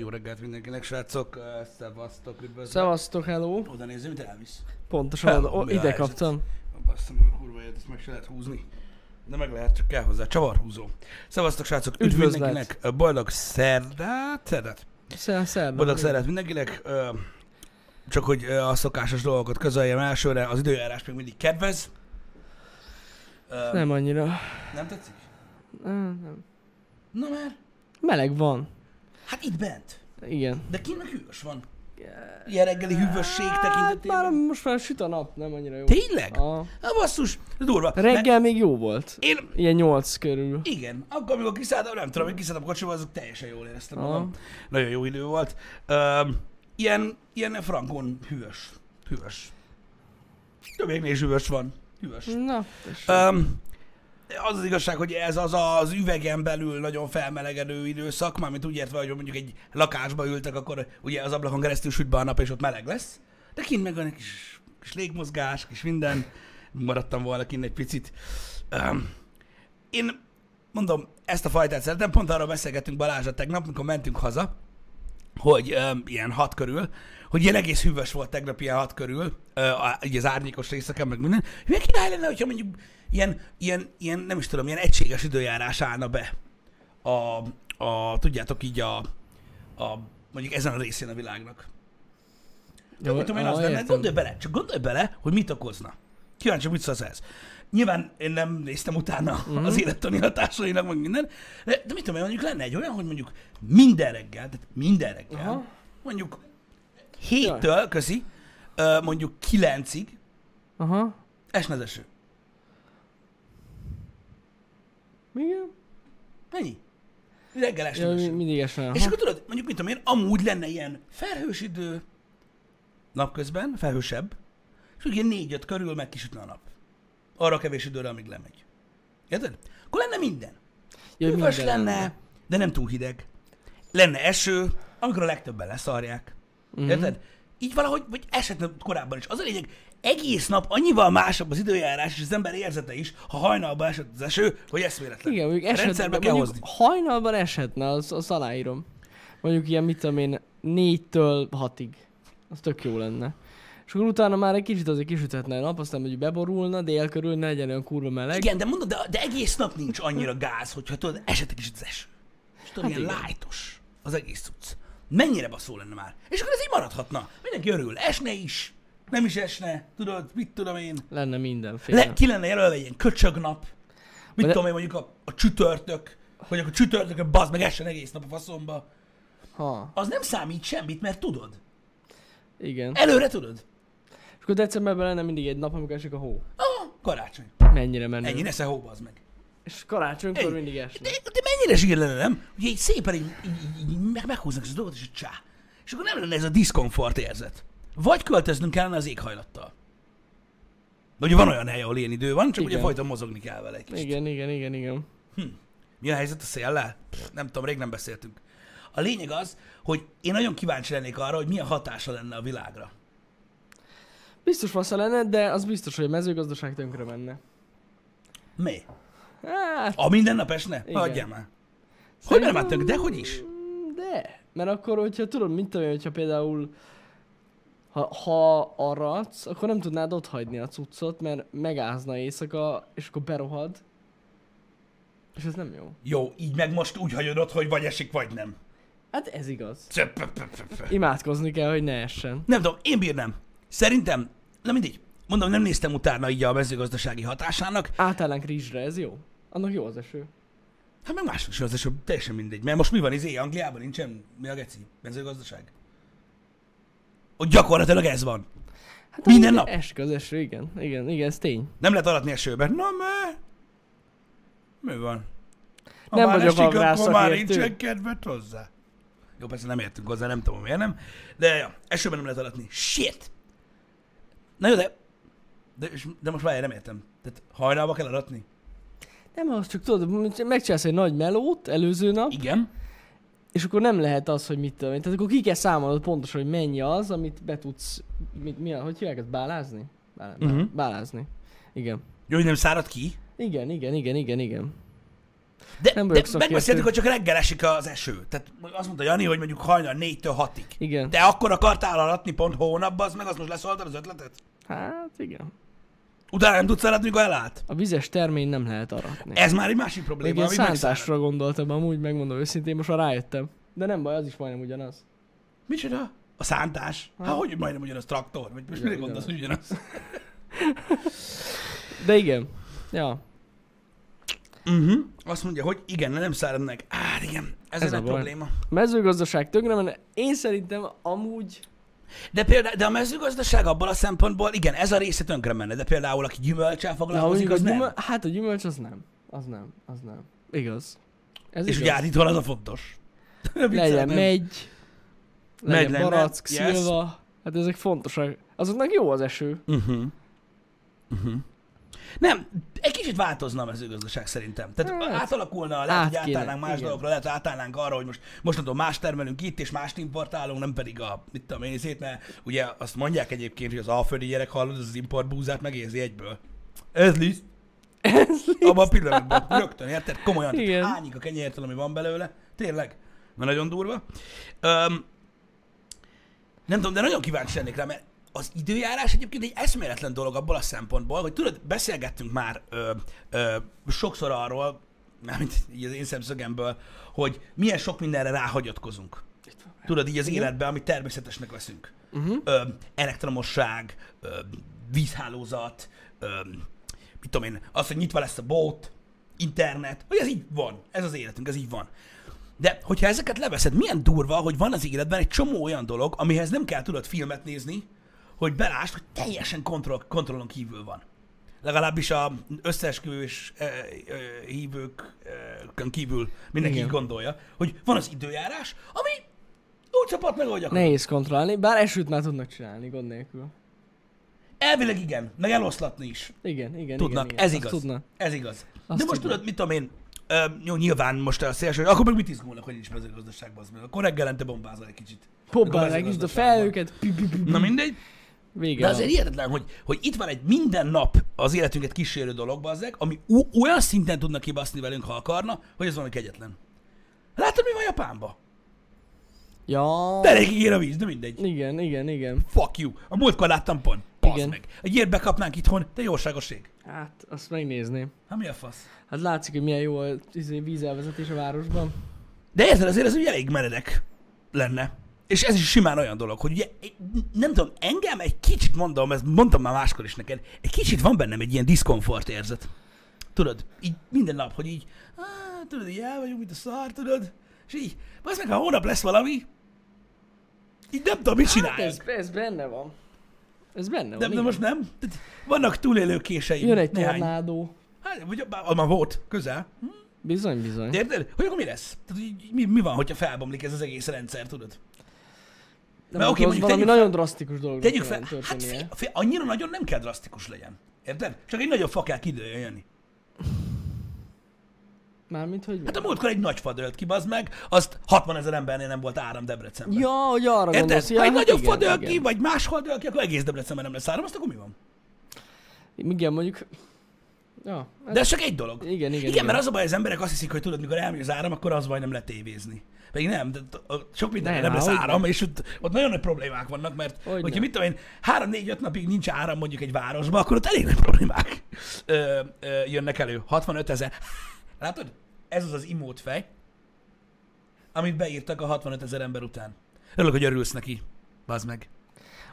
Jó reggelt mindenkinek, srácok. Szevasztok, üdvözlök. Szevasztok, hello. Oda nézzem, mit elvisz. Pontosan, Hello, o, mi a ide kaptam. Basszom, a kurva élet, ezt meg se lehet húzni. De meg lehet, csak kell hozzá. Csavarhúzó. Szevasztok, srácok. Üdv mindenkinek. Boldog szerdát. Szerdát. Szer, szerda. Boldog szerdát mindenkinek. Csak hogy a szokásos dolgokat közöljem elsőre, az időjárás még mindig kedvez. Nem annyira. nem tetszik? Nem. Na már. Meleg van. Hát itt bent. Igen. De kint meg hűvös van. Ilyen reggeli hűvösség Hát már tekintetében. most már süt a nap, nem annyira jó. Tényleg? A Hát basszus, durva. Mert reggel még jó volt. Én, Ilyen nyolc körül. igen, akkor amikor kiszálltam, nem tudom, hogy kiszálltam a kocsiba, azok teljesen jól éreztem Aha. magam. Nagyon jó idő volt. Üm, ilyen, ilyen frankon hűvös. Hűvös. Többéknél is hűvös van. Hűvös. Na. Um, az az igazság, hogy ez az az üvegen belül nagyon felmelegedő időszak, mármint úgy értve, hogy mondjuk egy lakásba ültek, akkor ugye az ablakon keresztül süt be a nap, és ott meleg lesz. De kint meg van egy kis, kis légmozgás, kis minden. Maradtam volna kint egy picit. Um, én mondom, ezt a fajtát szeretem, pont arról beszélgettünk Balázsra tegnap, amikor mentünk haza, hogy um, ilyen hat körül, hogy ilyen egész hűvös volt tegnap ilyen hat körül, uh, így az árnyékos részeken, meg minden. Milyen király lenne, hogyha mondjuk ilyen, ilyen, ilyen, nem is tudom, ilyen egységes időjárás állna be a, a tudjátok így a, a mondjuk ezen a részén a világnak. De Jó, tudom én, az lenne, gondolj bele, csak gondolj bele, hogy mit okozna. Kíváncsi, mit szólsz ez. Nyilván én nem néztem utána uh-huh. az élettani hatásainak, meg minden, de, de mit tudom én, mondjuk lenne egy olyan, hogy mondjuk minden reggel, tehát minden reggel, Aha. mondjuk héttől, köszi, ö, mondjuk kilencig Aha. esne az eső. Igen? Ennyi. Reggel esne Ja, eső. mindig esne. És akkor tudod, mondjuk mit tudom én, amúgy lenne ilyen felhős idő napközben, felhősebb, és ilyen négy-öt körül megkisütne a nap. Arra kevés időre, amíg lemegy. Érted? Akkor lenne minden. Ja, Hűvös minden lenne, de nem túl hideg. Lenne eső, amikor a legtöbben leszarják. Mhm. Érted? Így valahogy, vagy esetleg korábban is. Az a lényeg, egész nap annyival másabb az időjárás és az ember érzete is, ha hajnalban esett az eső, hogy eszméletlen. Igen, mondjuk Rendszerbe esetben, kell mondjuk hozni. hajnalban eshetne, az, az aláírom. Mondjuk ilyen, mit tudom én, négytől hatig. Az tök jó lenne. És akkor utána már egy kicsit azért kisüthetne a nap, aztán mondjuk beborulna, dél körül ne legyen olyan kurva meleg. Igen, de mondod, de, de egész nap nincs annyira gáz, hogyha tudod, esetek is az eső. És tudod, Hát ilyen igen. lájtos az egész cucc. Mennyire baszó lenne már. És akkor ez így maradhatna. Mindenki örül. Esne is. Nem is esne. Tudod, mit tudom én. Lenne mindenféle. Le, ki lenne jelölve egy ilyen köcsögnap. Mit de- tudom én, mondjuk a, a csütörtök. Vagy akkor csütörtökön bazd meg essen egész nap a faszomba. Ha, Az nem számít semmit, mert tudod. igen. Előre tudod. Akkor decemberben lenne mindig egy nap, amikor esik a hó. Ah, karácsony. Mennyire menő. Ennyi, nesze hóba az meg. És karácsonykor Ennyi. mindig esne. De, de mennyire zsír lenne, nem? Ugye így szépen így, így, így, meg, meghúznak ezt a dolgot, és csá. És akkor nem lenne ez a diszkomfort érzet. Vagy költöznünk kellene az éghajlattal. De ugye van olyan hely, ahol ilyen idő van, csak ugye Igen. folyton mozogni kell vele egy kicsit. Igen, igen, igen, igen. Mi a helyzet a széllel? Pff, Nem tudom, rég nem beszéltünk. A lényeg az, hogy én nagyon kíváncsi lennék arra, hogy milyen hatása lenne a világra. Biztos fasza lenne, de az biztos, hogy a mezőgazdaság tönkre menne. Mi? Hát, A minden nap esne? Igen. Hagyjál már. Hogy nem már tök, de hogy is? De, mert akkor, hogyha tudod, mint tudom, hogyha például ha, ha aratsz, akkor nem tudnád ott hagyni a cuccot, mert megázna éjszaka, és akkor berohad. És ez nem jó. Jó, így meg most úgy hagyod ott, hogy vagy esik, vagy nem. Hát ez igaz. Imádkozni kell, hogy ne essen. Nem tudom, én bírnám. Szerintem, na mindegy. Mondom, nem néztem utána így a mezőgazdasági hatásának. Átállánk rizsre, ez jó. Annak jó az eső. Hát meg mások is az eső, teljesen mindegy. Mert most mi van, izé, Angliában nincsen, mi a geci? Mezőgazdaság? Ott gyakorlatilag ez van. Hát Minden nap? Esik az eső, igen. Igen, igen, ez tény. Nem lehet aratni esőben. Na me? Mi van? Ha Nem már vagyok esik, akkor már nincsen kedvet hozzá. Jó, persze nem értünk hozzá, nem tudom miért nem. De ja, esőben nem lehet aratni. Shit! Na jó, de... De, de most várjál, nem értem. Tehát hajnalba kell aratni? Nem, az csak tudod, megcsinálsz egy nagy melót előző nap, Igen. és akkor nem lehet az, hogy mit tudom én. Tehát akkor ki kell számolnod pontosan, hogy mennyi az, amit be tudsz, mit, mi, hogy hívják ezt, bálázni? Bálá, Mhm. uh-huh. Bálázni. Igen. Jó, hogy nem szárad ki? Igen, igen, igen, igen, igen. De, Nem de megbeszéltük, hogy csak reggel esik az eső. Tehát azt mondta Jani, hogy mondjuk hajnal 4-től 6-ig. Igen. De akkor akartál aratni pont hónapban, az meg azt most leszóltad az ötletet? Hát igen. Utána nem tudsz aratni, mikor elállt? A vizes termény nem lehet aratni. Ez már egy másik Még probléma, én ami megszáll. szántásra gondoltam, amúgy megmondom őszintén, most már rájöttem. De nem baj, az is majdnem ugyanaz. Micsoda? A szántás? Hát, Ha. hogy majdnem ugyanaz traktor? Vagy most Igen, mire gondolsz, ugyanaz? De igen. Ja, Uh-huh. Azt mondja, hogy igen, nem szárad meg. Á, igen, ez, Ez a a probléma. mezőgazdaság tönkre menne. Én szerintem amúgy... De például, de a mezőgazdaság abban a szempontból, igen, ez a része tönkre menne, de például aki gyümölcsel foglalkozik, a az nem. gyümöl... Hát a gyümölcs az nem. Az nem. Az nem. Igaz. Ez És igaz. ugye állítólag az a fontos. Legyen nem? megy, legyen Megy barack, yes. szilva. Hát ezek fontosak. Azoknak jó az eső. Uh-huh. Uh-huh. Nem, egy kicsit változna a mezőgazdaság szerintem. Tehát Hát, átalakulna, lehet, hogy át kéne, átállnánk más igen. dolgokra, lehet, hogy átállnánk arra, hogy most mostantól más termelünk itt, és mást importálunk, nem pedig a, mit tudom én, szét, mert ugye azt mondják egyébként, hogy az alföldi gyerek hallod, az, az import búzát megérzi egyből. Ez liszt. Ez Abban a pillanatban. Rögtön, érted? Komolyan. Igen. Hányik a kenyértől, ami van belőle. Tényleg. Mert nagyon durva. Öm, nem tudom, de nagyon kíváncsi lennék rá, mert az időjárás egyébként egy eszméletlen dolog abból a szempontból, hogy tudod, beszélgettünk már ö, ö, sokszor arról, mármint így az én szemszögemből, hogy milyen sok mindenre ráhagyatkozunk. Tudod, így az Igen. életben, amit természetesnek veszünk. Uh-huh. Ö, elektromosság, ö, vízhálózat, ö, mit tudom én, az, hogy nyitva lesz a bót, internet, hogy ez így van, ez az életünk, ez így van. De hogyha ezeket leveszed, milyen durva, hogy van az életben egy csomó olyan dolog, amihez nem kell tudod filmet nézni, hogy belásd, hogy teljesen kontroll, kontrollon kívül van. Legalábbis a összeesküvős e, e, hívőkön kívül mindenki Igen. így gondolja, hogy van az időjárás, ami úgy csapat meg, ahogy akar. Nehéz kontrollálni, bár esőt már tudnak csinálni, gond nélkül. Elvileg igen, meg eloszlatni is. Igen, igen, Tudnak, igen, igen. ez Azt igaz. Tudnak. Ez igaz. Azt De most tudnak. tudod, mit tudom én, ö, jó, nyilván most a szélső, akkor meg mit izgulnak, hogy nincs mezőgazdaságban, az meg. Akkor reggelente bombázol egy kicsit. Akkor is, de mezőgazdaságban. felőket. Na mindegy. Vége De azért hihetetlen, hogy, hogy itt van egy minden nap az életünket kísérő dolog, bazzeg, ami o- olyan szinten tudnak kibaszni velünk, ha akarna, hogy ez valami kegyetlen. Látod, mi van Japánban? Ja. De elég ígér a víz, de mindegy. Igen, igen, igen. Fuck you. A múltkor láttam pont. Bazd Igen. meg. Egy ilyet bekapnánk itthon, de jóságoség. Hát, azt megnézném. Hát mi a fasz? Hát látszik, hogy milyen jó a izé, vízelvezetés a városban. De érted, azért ez ugye elég meredek lenne. És ez is simán olyan dolog, hogy ugye, nem tudom, engem egy kicsit mondom, ezt mondtam már máskor is neked, egy kicsit van bennem egy ilyen diszkomfort érzet. Tudod, így minden nap, hogy így, á, tudod, így el vagyunk, mint a szar, tudod, és így, az meg, ha hónap lesz valami, így nem tudom, mit Hát csinálják. ez, ez benne van. Ez benne van. de, de most nem? Vannak túlélő késeim. Jön egy néhány. tornádó. Hát, vagy már volt, közel. Bizony, bizony. De érted? Hogy akkor mi lesz? Tehát, mi, mi van, hogyha felbomlik ez az egész rendszer, tudod? De Mert oké, mondjuk valami tegyük nagyon drasztikus dolog. Tegyük fel, hát fél, fél, annyira nagyon nem kell drasztikus legyen. Érted? Csak egy nagyobb fa kell kidőljön jönni. Mármint, hogy mi? Hát a múltkor egy nagy fa dőlt ki, bazd meg, azt 60 ezer embernél nem volt áram Debrecenben. Ja, hogy arra Érted? gondolsz. Ja, ha egy hát nagyobb igen, fa igen. ki, vagy máshol dől ki, akkor egész Debrecenben nem lesz áram, azt akkor mi van? Igen, mondjuk... Ja, hát De ez csak egy dolog. igen, igen, Igen, igen. mert az a baj, az emberek azt hiszik, hogy tudod, mikor elmegy az áram, akkor az baj nem letévézni. Pedig nem, de sok mindenre Nem, nem lesz áram, és ott, ott nagyon nagy problémák vannak, mert Hogy hogyha nem. mit tudom én, három-négy-öt napig nincs áram mondjuk egy városban, akkor ott elég nagy problémák ö, ö, jönnek elő. 65 ezer. Látod? Ez az az imót fej, amit beírtak a 65 ezer ember után. Örülök, hogy örülsz neki. Bazd meg.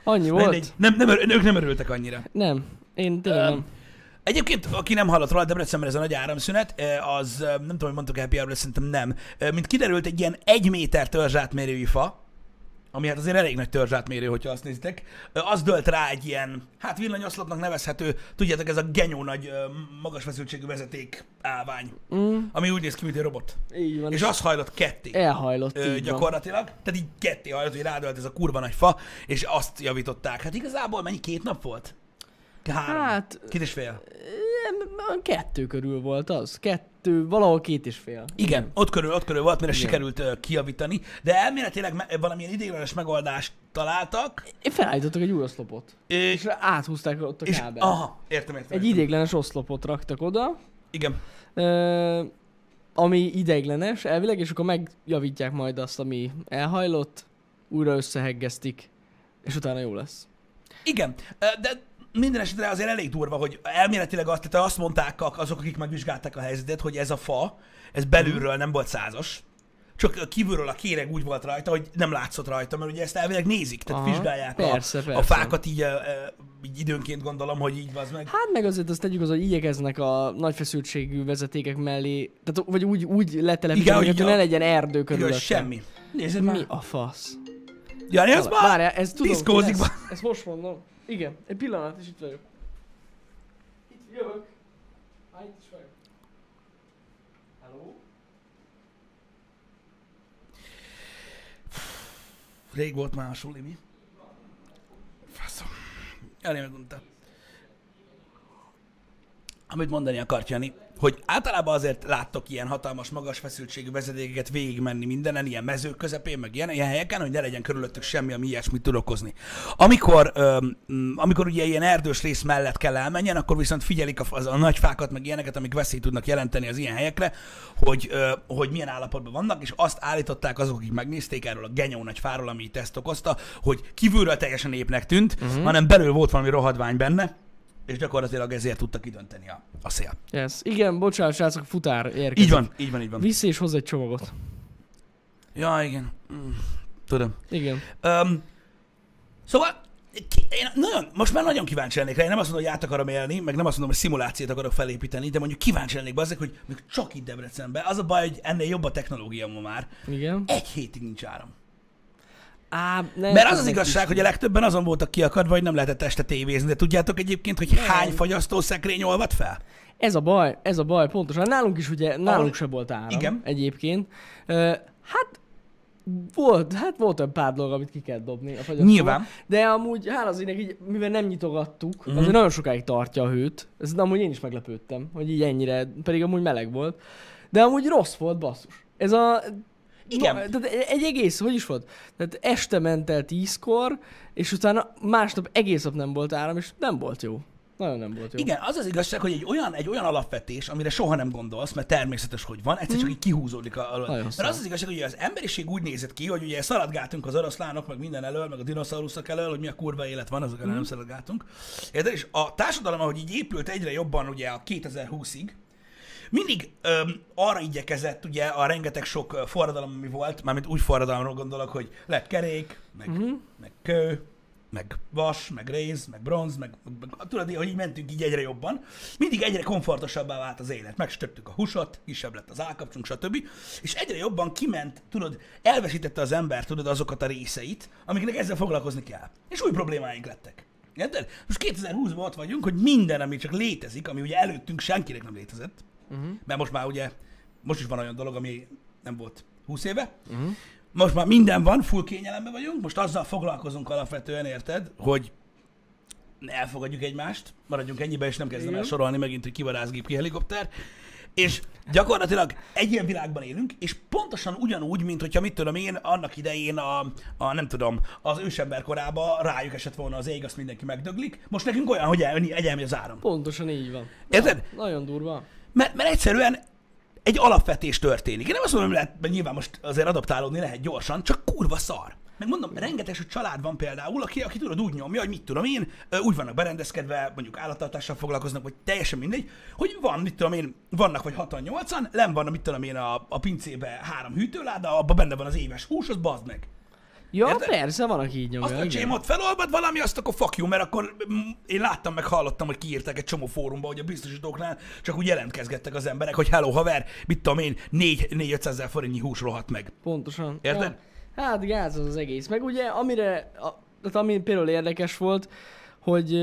Annyi volt? Mindegy. Nem, nem, ők nem örültek annyira. Nem. Én tényleg Öm, nem. Egyébként, aki nem hallott róla, Debrecenben ez a nagy áramszünet, eh, az eh, nem tudom, hogy mondtuk happy hour szerintem nem. Eh, Mint kiderült, egy ilyen egy méter törzsátmérőjű fa, ami hát azért elég nagy törzsátmérő, hogyha azt nézitek, az dölt rá egy ilyen, hát villanyoszlopnak nevezhető, tudjátok, ez a genyó nagy magas feszültségű vezeték állvány, Mm, ami úgy néz ki, mint egy robot. így van. És az hajlott ketté. Elhajlott, Ö, így van. gyakorlatilag. Tehát így ketté hajlott, hogy rádölt ez a kurva nagy fa, és azt javították. Hát igazából mennyi? Két nap volt? Három. Hát, Két és fél. kettő körül volt az. Kettő, valahol két és fél. Igen, ott körül, ott körül volt, mire Igen. sikerült uh, kijavítani, de elméletileg me- valamilyen ideiglenes megoldást találtak, felállítottak egy új oszlopot. és, És áthúzták ott a kábelt. aha, értem, értem. Egy értem. idéglenes oszlopot raktak oda. Igen. Ö, ami ideiglenes elvileg, és akkor megjavítják majd azt, ami elhajlott, újra összeheggeztik, és utána jó lesz. Igen, de minden esetre azért elég durva, hogy elméletileg azt, tehát azt mondták azok, akik megvizsgálták a helyzetet, hogy ez a fa, ez belülről nem volt százas, csak kívülről a kéreg úgy volt rajta, hogy nem látszott rajta, mert ugye ezt elvileg nézik, tehát Aha, vizsgálják persze, a, persze. a fákat így, így időnként gondolom, hogy így van meg. Hát meg azért azt tegyük az, hogy igyekeznek a nagy feszültségű vezetékek mellé, tehát vagy úgy, úgy letelepíteni, hogy a- ne legyen erdő Igen, körülötte. semmi. Nézd már. Mi a fasz? Jani, az már Várjál, ez tudom, lesz. Ezt most mondom. Igen, egy pillanat, és itt vagyok. Itt jövök. Á, itt is vagyok. Hello? Rég volt már a suli, mi? Faszom. Jani megmondta. Amit mondani akart Jani, hogy általában azért láttok ilyen hatalmas, magas feszültségű vezetékeket végigmenni mindenen, ilyen mezők közepén, meg ilyen, ilyen helyeken, hogy ne legyen körülöttük semmi, ami ilyesmit tud okozni. Amikor, öm, amikor ugye ilyen erdős rész mellett kell elmenjen, akkor viszont figyelik a, az, a nagy fákat, meg ilyeneket, amik veszélyt tudnak jelenteni az ilyen helyekre, hogy, ö, hogy milyen állapotban vannak, és azt állították azok, akik megnézték erről a genyó nagy fáról, ami itt ezt okozta, hogy kívülről teljesen épnek tűnt, uh-huh. hanem belül volt valami rohadvány benne, és gyakorlatilag ezért tudta kidönteni a, a szél. Yes. Igen, bocsánat, srácok, futár érkezik. Így van, így van, így van. Vissza és hoz egy csomagot. Ja, igen. Mm, Tudom. Igen. Um, szóval ki, én nagyon, most már nagyon kíváncsi lennék rá. Én nem azt mondom, hogy át akarom élni, meg nem azt mondom, hogy szimulációt akarok felépíteni, de mondjuk kíváncsi lennék azért, hogy még csak itt Debrecenben. Az a baj, hogy ennél jobb a technológia ma már. Igen. Egy hétig nincs áram. Á, nem Mert az az igazság, hogy a legtöbben azon voltak kiakadva, hogy nem lehetett este tévézni. De tudjátok egyébként, hogy hány fagyasztószekrény olvad fel? Ez a baj, ez a baj, pontosan. Nálunk is ugye, nálunk Ahol- se volt áram Igen. egyébként. Ö, hát volt, hát volt egy pár dolog, amit ki kell dobni a. Nyilván. De amúgy, hála az ének, így, mivel nem nyitogattuk, uh-huh. azért nagyon sokáig tartja a hőt. Ez amúgy én is meglepődtem, hogy így ennyire, pedig amúgy meleg volt. De amúgy rossz volt, basszus. Ez a... Igen. Ma, tehát egy egész, hogy is volt? Tehát este ment el tízkor, és utána másnap egész nap nem volt áram, és nem volt jó. Nagyon nem volt jó. Igen, az az igazság, hogy egy olyan, egy olyan alapvetés, amire soha nem gondolsz, mert természetes, hogy van, egyszer csak így kihúzódik a, a Nagyon Mert az az igazság, hogy az emberiség úgy nézett ki, hogy ugye szaladgáltunk az oroszlánok, meg minden elől, meg a dinoszauruszok elől, hogy mi a kurva élet van, azok mm. nem szaladgáltunk. Érted? És a társadalom, ahogy így épült egyre jobban ugye a 2020-ig, mindig öm, arra igyekezett ugye a rengeteg sok forradalom, ami volt, mármint úgy forradalomról gondolok, hogy lett kerék, meg, uh-huh. meg kő, meg vas, meg réz, meg bronz, meg, meg, meg tudod, hogy így mentünk így egyre jobban, mindig egyre komfortosabbá vált az élet. Megstöptük a húsot, kisebb lett az állkapcsunk, stb. És egyre jobban kiment, tudod, elveszítette az ember, tudod, azokat a részeit, amiknek ezzel foglalkozni kell. És új problémáink lettek. Érted? Most 2020-ban ott vagyunk, hogy minden, ami csak létezik, ami ugye előttünk senkinek nem létezett, uh-huh. mert most már ugye, most is van olyan dolog, ami nem volt 20 éve, uh-huh. most már minden van, full kényelemben vagyunk, most azzal foglalkozunk alapvetően, érted, hogy elfogadjuk egymást, maradjunk ennyibe, és nem kezdem el sorolni megint, hogy kivadászgép, ki helikopter, és gyakorlatilag egy ilyen világban élünk, és pontosan ugyanúgy, mint hogyha mit tudom én, annak idején a, a nem tudom, az ősember korában rájuk esett volna az ég, azt mindenki megdöglik. Most nekünk olyan, hogy el, elmegy az áram. Pontosan így van. Érted? Na, nagyon durva. Mert, mert egyszerűen egy alapvetés történik. Én nem azt mondom, hogy lehet, mert nyilván most azért adaptálódni lehet gyorsan, csak kurva szar. Meg mondom, rengeteg sok család van például, aki, aki tudod úgy nyomja, hogy mit tudom én, úgy vannak berendezkedve, mondjuk állattartással foglalkoznak, vagy teljesen mindegy, hogy van, mit tudom én, vannak vagy 6-8-an, len van, mit tudom én, a, a pincébe három hűtőláda, abban benne van az éves hús, az bazd meg. Ja, Érted? persze, van, aki így Azt nyomja. a igen. csémot felolvad valami, azt akkor fuck you, mert akkor én láttam, meg hallottam, hogy kiírták egy csomó fórumba, hogy a biztosítóknál csak úgy jelentkezgettek az emberek, hogy hello haver, mit tudom én, 4-500 ezer forintnyi hús rohadt meg. Pontosan. Érted? Ja. Hát gáz az, az egész. Meg ugye, amire, a, ami például érdekes volt, hogy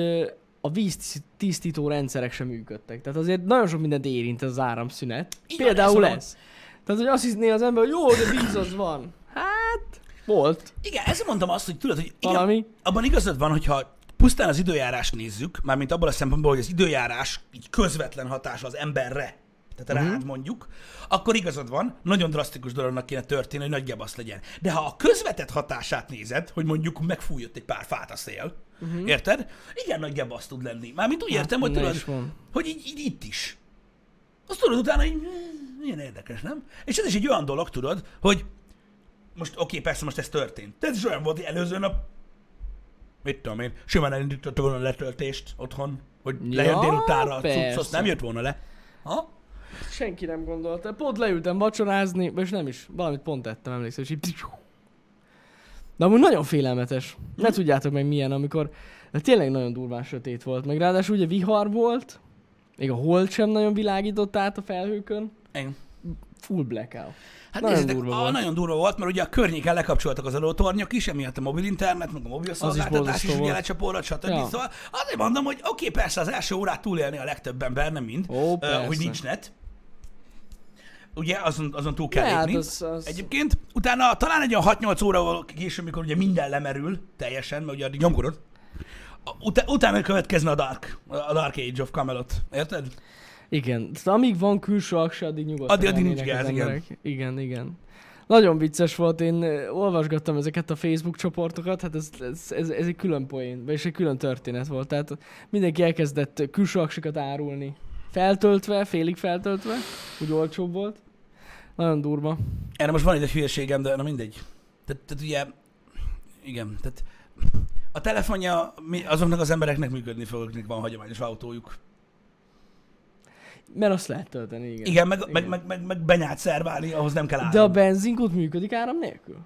a víztisztító rendszerek sem működtek. Tehát azért nagyon sok mindent érint az áramszünet. Van, Például ezt ez. Tehát, hogy azt hiszné az ember, hogy jó, de víz az van. Hát, volt. Igen, ezért mondtam azt, hogy tudod, hogy igen, Valami. abban igazad van, hogyha pusztán az időjárást nézzük, mármint abból a szempontból, hogy az időjárás így közvetlen hatása az emberre, tehát Mhm. rád mondjuk, akkor igazad van, nagyon drasztikus dolognak kéne történni, hogy nagy gebasz legyen. De ha a közvetett hatását nézed, hogy mondjuk megfújott egy pár fát a szél, uh-huh. érted? Igen nagy gebasz tud lenni. Mármint úgy Mhm. Hát, értem, hogy tudod, hogy így, így itt is. Azt tudod utána, hogy milyen érdekes, nem? És ez is egy olyan dolog, tudod, hogy most oké, okay, persze most ez történt. De ez is olyan volt, hogy előző nap, mit tudom én, simán elindította volna a letöltést otthon, hogy Ja, lejön délutánra a persze. cuccot, nem jött volna le. Ha? Senki nem gondolta. Pont leültem vacsorázni, és nem is. Valamit pont ettem, emlékszem, és így... De amúgy nagyon félelmetes. Ne tudjátok meg milyen, amikor... De tényleg nagyon durván sötét volt. Meg ráadásul ugye vihar volt, még a hold sem nagyon világított át a felhőkön. Igen. Full blackout. Hát Nagyon nézzétek, durva a, volt. nagyon durva volt, mert ugye a környéken lekapcsoltak az adótornyok is, emiatt a mobil internet, meg a mobil szolgáltatás borzasztó is ugye lecsapódott, stb. Ja. Szóval azért mondom, hogy oké, okay, persze az első órát túlélni a legtöbb ember, nem mind, Ó, persze. hogy nincs net. Ugye, azon, azon túl kell Ne, hát lépni. az- az- Egyébként utána talán egy olyan 6-8 óra később, mikor ugye minden lemerül teljesen, mert ugye addig nyomkodod, Ut- utána következne a Dark, a Dark Age of Camelot. Érted? Igen. Tehát amíg van külső akse, addig nyugodtan Addig- addig nincs gáz, igen. Igen, igen. Nagyon vicces volt, én olvasgattam ezeket a Facebook csoportokat, hát ez, ez, ez, ez egy külön poén, és egy külön történet volt. Tehát mindenki elkezdett külső aksikat árulni. Feltöltve, félig feltöltve, úgy olcsóbb volt. Nagyon durva. Erre most van egy hülyeségem, de na mindegy. Tehát, tehát ugye, igen, tehát a telefonja azoknak az embereknek működni fog, akiknek van hagyományos autójuk. Mert azt lehet tölteni, igen. Igen, meg, meg, meg, meg, meg benyát szerválni, ahhoz nem kell állni. De a benzinkút működik áram nélkül?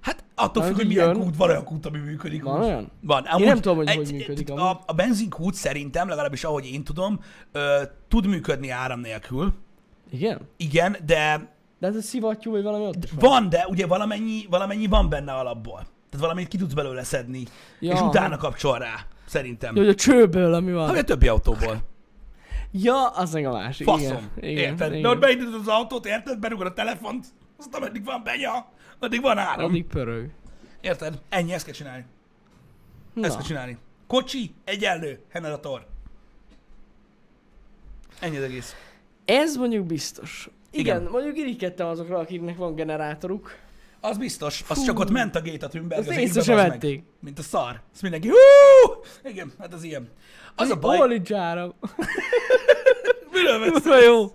Hát attól függ, hogy milyen jön. kút, van olyan kút, ami működik. Van úgy. olyan? Van. nem tudom, hogy hogy működik amúgy. A, a benzinkút szerintem, legalábbis ahogy én tudom, ö, tud működni áram nélkül. Igen? Igen, de De hát ez szivattyú, vagy valami ott van. van, de ugye valamennyi, valamennyi van benne alapból. Tehát valamennyit ki tudsz belőle szedni, Ja, és utána kapcsol rá, szerintem. Jó, hogy a csőből, ami van. Ha a többi autóból. Ja, az meg a másik. Faszom. Igen, igen, érted? igen. De ott beindítod az autót, érted? Berugod a telefont, azt ameddig van benya, addig van áram. Addig pörög. Érted? Ennyi, ezt kell csinálni. Ezt Na, kell csinálni. Kocsi, egyenlő, generator. Ennyi az egész. ez mondjuk biztos. Igen, Igen. mondjuk irigykedtem azokra, akiknek van generátoruk. Az biztos. Az Fú. csak ott ment a Greta Thunberg Azt az észre meg. vették. Mint a szar. Azt mindenki, hú! Igen, hát az ilyen. Az a Hol baj, nincs áram? miről vesz? Kurva jó.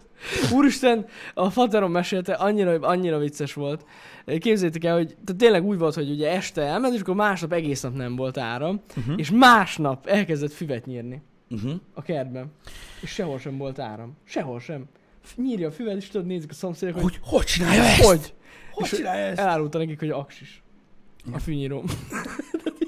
Úristen, a faterom mesélte, annyira, annyira vicces volt. Képzeljétek el, hogy tehát tényleg úgy volt, hogy ugye este elment, és akkor másnap egész nap nem volt áram, uh-huh. és másnap elkezdett füvet nyírni Uh-huh. a kertben. És sehol sem volt áram. Sehol sem. Nyírja a füvet, és tudod, nézik a szomszédok, hogy Hogy, hogy csinálja ezt? hogy? Hogy És csinálja ezt? Elárulta nekik, hogy aksis. A fűnyíró.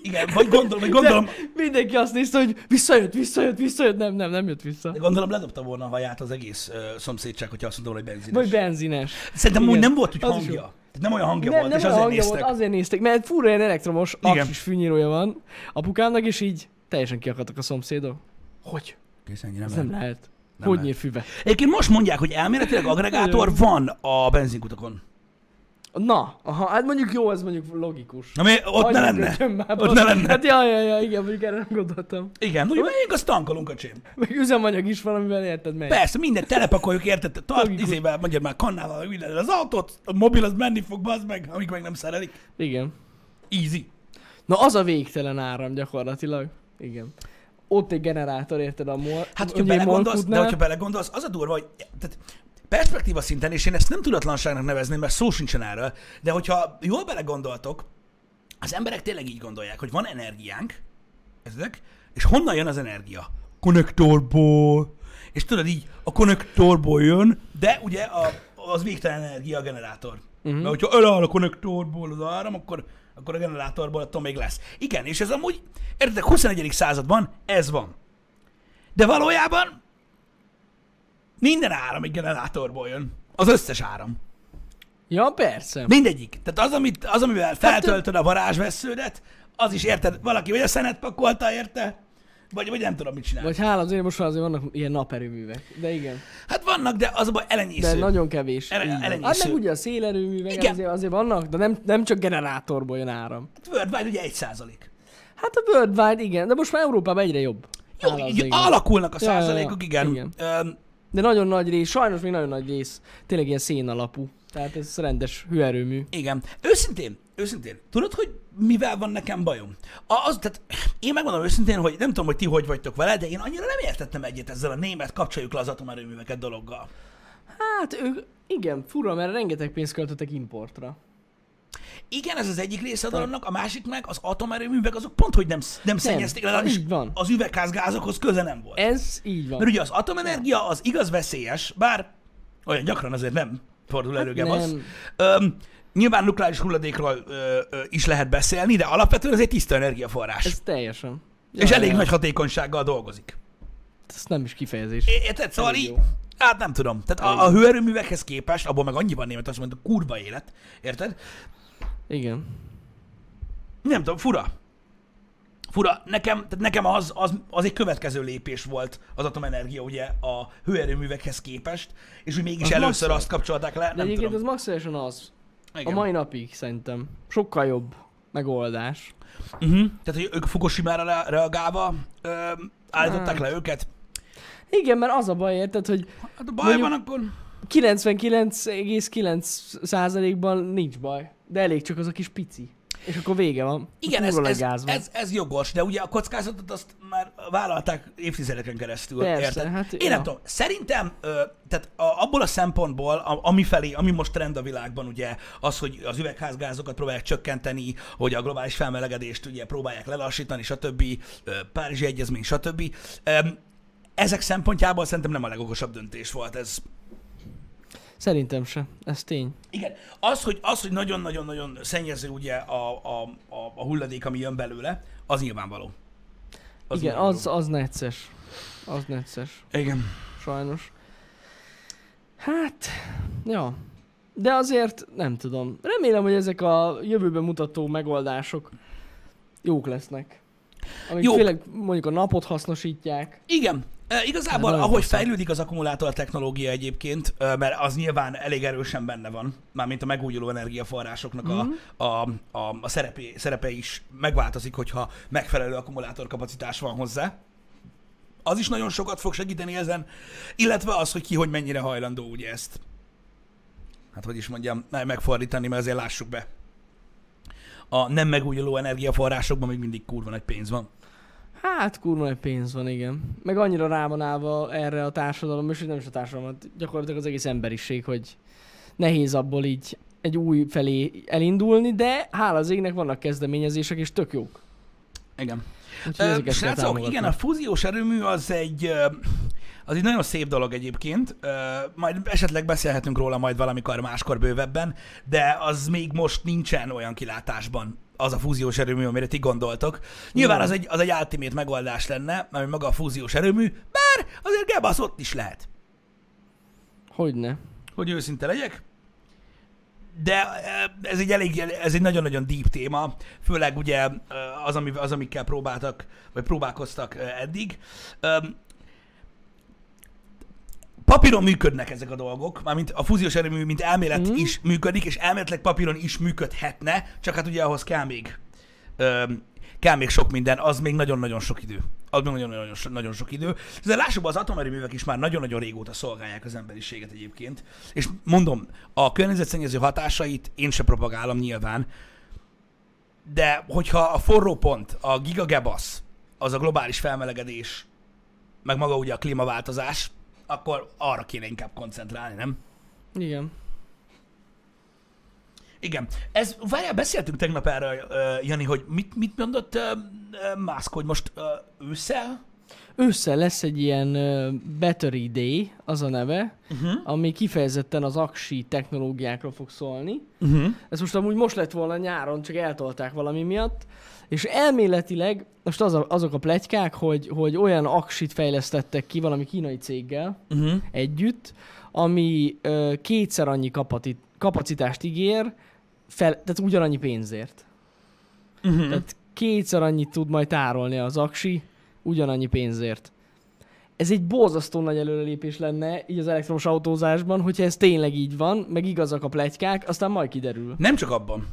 Igen, vagy gondolom, vagy gondolom, De mindenki azt nézte, hogy visszajött, visszajött, visszajött. Nem, nem, nem jött vissza. de gondolom ledobta volna a haját az egész uh, szomszédság, hogyha azt mondom, hogy benzines. Vagy benzines. Szerintem Igen. úgy nem volt úgy Az hangja. Tehát nem olyan hangja nem, volt, nem és azért hangja néztek. volt, azért nézték, mert fura ilyen elektromos Igen. aksis fűnyírója van apukámnak, és így teljesen kiakadtak a szomszédok. Hogy? Kész, ennyi nem, Ez lehet. nem lehet. Nem hogy nyír füve? Egyébként most mondják, hogy elméletileg agregátor van a benzinkutakon. Na, aha, hát mondjuk jó, ez mondjuk logikus. Ami ott ne Hagyjuk, lenne. ötjön már, Ott ne lenne. Hát ja, ja, ja, igen, mondjuk erre nem gondoltam. Igen, hogy megyünk, azt tankolunk, öcsém. Meg üzemanyag is van, amivel érted megy. Persze, mindent telepakoljuk, érted? Tart, Logikus. izével, mondjad már kannával, meg minden az autót, a mobil az menni fog, bazd meg, amíg meg nem szerelik. Igen. Easy. Na az a végtelen áram gyakorlatilag. Igen. Ott egy generátor, érted a mol... Hát, hogyha belegondolsz, de hogyha belegondolsz, az a durva, hogy tehát perspektíva szinten, és én ezt nem tudatlanságnak nevezném, mert szó sincsen erről, de hogyha jól belegondoltok, az emberek tényleg így gondolják, hogy van energiánk, ezek, és honnan jön az energia? Konnektorból. És tudod így, a konnektorból jön, de ugye a, az végtelen energia a generátor. Uh-huh. Mert hogyha eláll a konnektorból az áram, akkor, akkor a generátorból attól még lesz. Igen, és ez amúgy, érted, 21. században ez van. De valójában minden áram egy generátorból jön. Az összes áram. Ja, persze. Mindegyik. Tehát az, amit, az amivel feltöltöd a varázsvesződet, az is érted, valaki vagy a szenet pakolta érte, vagy, vagy nem tudom, mit csinál. Vagy hála azért most már azért vannak ilyen naperőművek. De igen. Hát vannak, de az a baj De elenyésző. nagyon kevés. Ele- elenyésző. Hát meg ugye a szélerőművek Igen. azért, azért vannak, de nem, nem csak generátorból jön áram. Worldwide ugye egy százalék. Hát a Worldwide igen, de most már Európában egyre jobb. Jó, így alakulnak a Ja, ja, ja. százalékok, igen. Igen. Öm, De nagyon nagy rész, sajnos még nagyon nagy rész, tényleg ilyen szén alapú. Tehát ez rendes hőerőmű. igen. Őszintén, őszintén, tudod, hogy mivel van nekem bajom? A- Az, tehát én megmondom őszintén, hogy nem tudom, hogy ti hogy vagytok vele, de én annyira nem értettem egyet ezzel a német kapcsoljuk le az atomerőműveket dologgal. Hát ők, igen, fura, mert rengeteg pénzt költöttek importra. Igen, ez az egyik része a dolognak, a másik meg az atomerőművek azok pont, hogy nem, nem szennyezték, legalábbis van. az üvegházgázokhoz köze nem volt. Ez így van. Mert ugye az atomenergia az igaz veszélyes, bár olyan gyakran azért nem fordul elő, Hát hát nem. Öm, nyilván nukleáris hulladékról ö, ö, is lehet beszélni, de alapvetően ez egy tiszta energiaforrás. Ez teljesen. és Ja, elég ja. nagy hatékonysággal dolgozik. Ez nem is kifejezés. Érted? Szóval így, hát nem tudom. Tehát a, a hőerőművekhez képest, abból meg annyi van német, azt mondta, kurva élet. Érted? Igen. Nem tudom, fura. Fura, nekem, tehát nekem az, az, az egy következő lépés volt az atomenergia ugye a hőerőművekhez képest, és hogy mégis Az először maximális. azt kapcsolták le, De nem egyébként tudom. az maximálisan az. Igen. A mai napig szerintem. Sokkal jobb megoldás. Uh-huh. Tehát, hogy ők Fukushima-ra re- reagálva ö, állították Hát. le őket. Igen, mert az a baj, érted, hogy Hát a baj van akkor... 99,9%-ban nincs baj. De elég csak az a kis pici. És akkor vége van. Igen, ez, ez, ez, ez jogos, de ugye a kockázatot azt már vállalták évtizedeken keresztül. Persze, érted? hát Én ja. nem tudom, szerintem, tehát a, abból a szempontból, ami felé, ami most trend a világban, ugye, az, hogy az üvegházgázokat próbálják csökkenteni, hogy a globális felmelegedést ugye próbálják lelassítani, stb., Párizsi Egyezmény, stb. Ezek szempontjából szerintem nem a legokosabb döntés volt ez. Szerintem se. Ez tény. Igen, az, hogy, az, hogy nagyon-nagyon-nagyon szennyező ugye a, a, a, a hulladék, ami jön belőle, az nyilvánvaló. Az Igen, nyilvánvaló. az, az necces. Az necces. Igen. Sajnos. Hát, ja. De azért nem tudom. Remélem, hogy ezek a jövőben mutató megoldások jók lesznek. Amik Jók. főleg mondjuk a napot hasznosítják. Igen. Igazából, ahogy faszom. fejlődik az akkumulátor technológia egyébként, mert az nyilván elég erősen benne van, mármint a megújuló energiaforrásoknak Mhm. a, a, a, a szerepe, szerepe is megváltozik, hogyha megfelelő akkumulátorkapacitás van hozzá. Az is nagyon sokat fog segíteni ezen, illetve az, hogy ki hogy mennyire hajlandó ugye ezt. Hát hogy is mondjam, megfordítani, mert azért lássuk be. A nem megújuló energiaforrásokban még mindig kurva nagy pénz van. Hát kurva nagy pénz van, igen. Meg annyira rá van állva erre a társadalom, és nem is a társadalom, hát gyakorlatilag az egész emberiség, hogy nehéz abból így egy új felé elindulni, de hála az égnek vannak kezdeményezések, és tök jók. Igen. Úgyhogy Ö, Srácok, igen, a fúziós erőmű az egy, az egy nagyon szép dolog egyébként. Majd esetleg beszélhetünk róla majd valamikor máskor bővebben, de az még most nincsen olyan kilátásban az a fúziós erőmű, amire ti gondoltok. Nyilván az egy, az egy ultimate megoldás lenne, mert maga a fúziós erőmű, bár azért gebasz ott is lehet, Hogyne. hogy őszinte legyek. De ez egy elég, ez egy nagyon-nagyon deep téma, főleg ugye az, ami, az amikkel próbáltak, vagy próbálkoztak eddig. Papíron működnek ezek a dolgok, mármint a fúziós erőmű, mint elmélet Mhm. is működik, és elméletileg papíron is működhetne, csak hát ugye ahhoz kell még, öm, kell még sok minden, az még nagyon-nagyon sok idő. Az még nagyon-nagyon so- nagyon sok idő. De lássuk, az atomerőművek is már nagyon-nagyon régóta szolgálják az emberiséget egyébként. És mondom, a környezetszennyező hatásait én se propagálom nyilván, de hogyha a forró pont, a gigagebasz, az a globális felmelegedés, meg maga ugye a klímaváltozás, akkor arra kéne inkább koncentrálni, nem? Igen. Igen. Ez, várjál, beszéltünk tegnap erről, uh, Jani, hogy mit, mit mondott uh, uh, Musk, hogy most uh, ősszel? Ősszel lesz egy ilyen uh, Battery Day, az a neve, Uh-huh. ami kifejezetten az aksi technológiákról fog szólni. Uh-huh. Ez most amúgy most lett volna nyáron, csak eltolták valami miatt. És elméletileg, most az a, azok a plegykák, hogy, hogy olyan aksit fejlesztettek ki valami kínai céggel Uh-huh. együtt, ami ö, kétszer annyi kapati, kapacitást ígér, fel, tehát ugyanannyi pénzért. Uh-huh. Tehát kétszer annyit tud majd tárolni az aksi, ugyanannyi pénzért. Ez egy borzasztó nagy előrelépés lenne így az elektromos autózásban, hogyha ez tényleg így van, meg igazak a plegykák, aztán majd kiderül. Nem csak abban.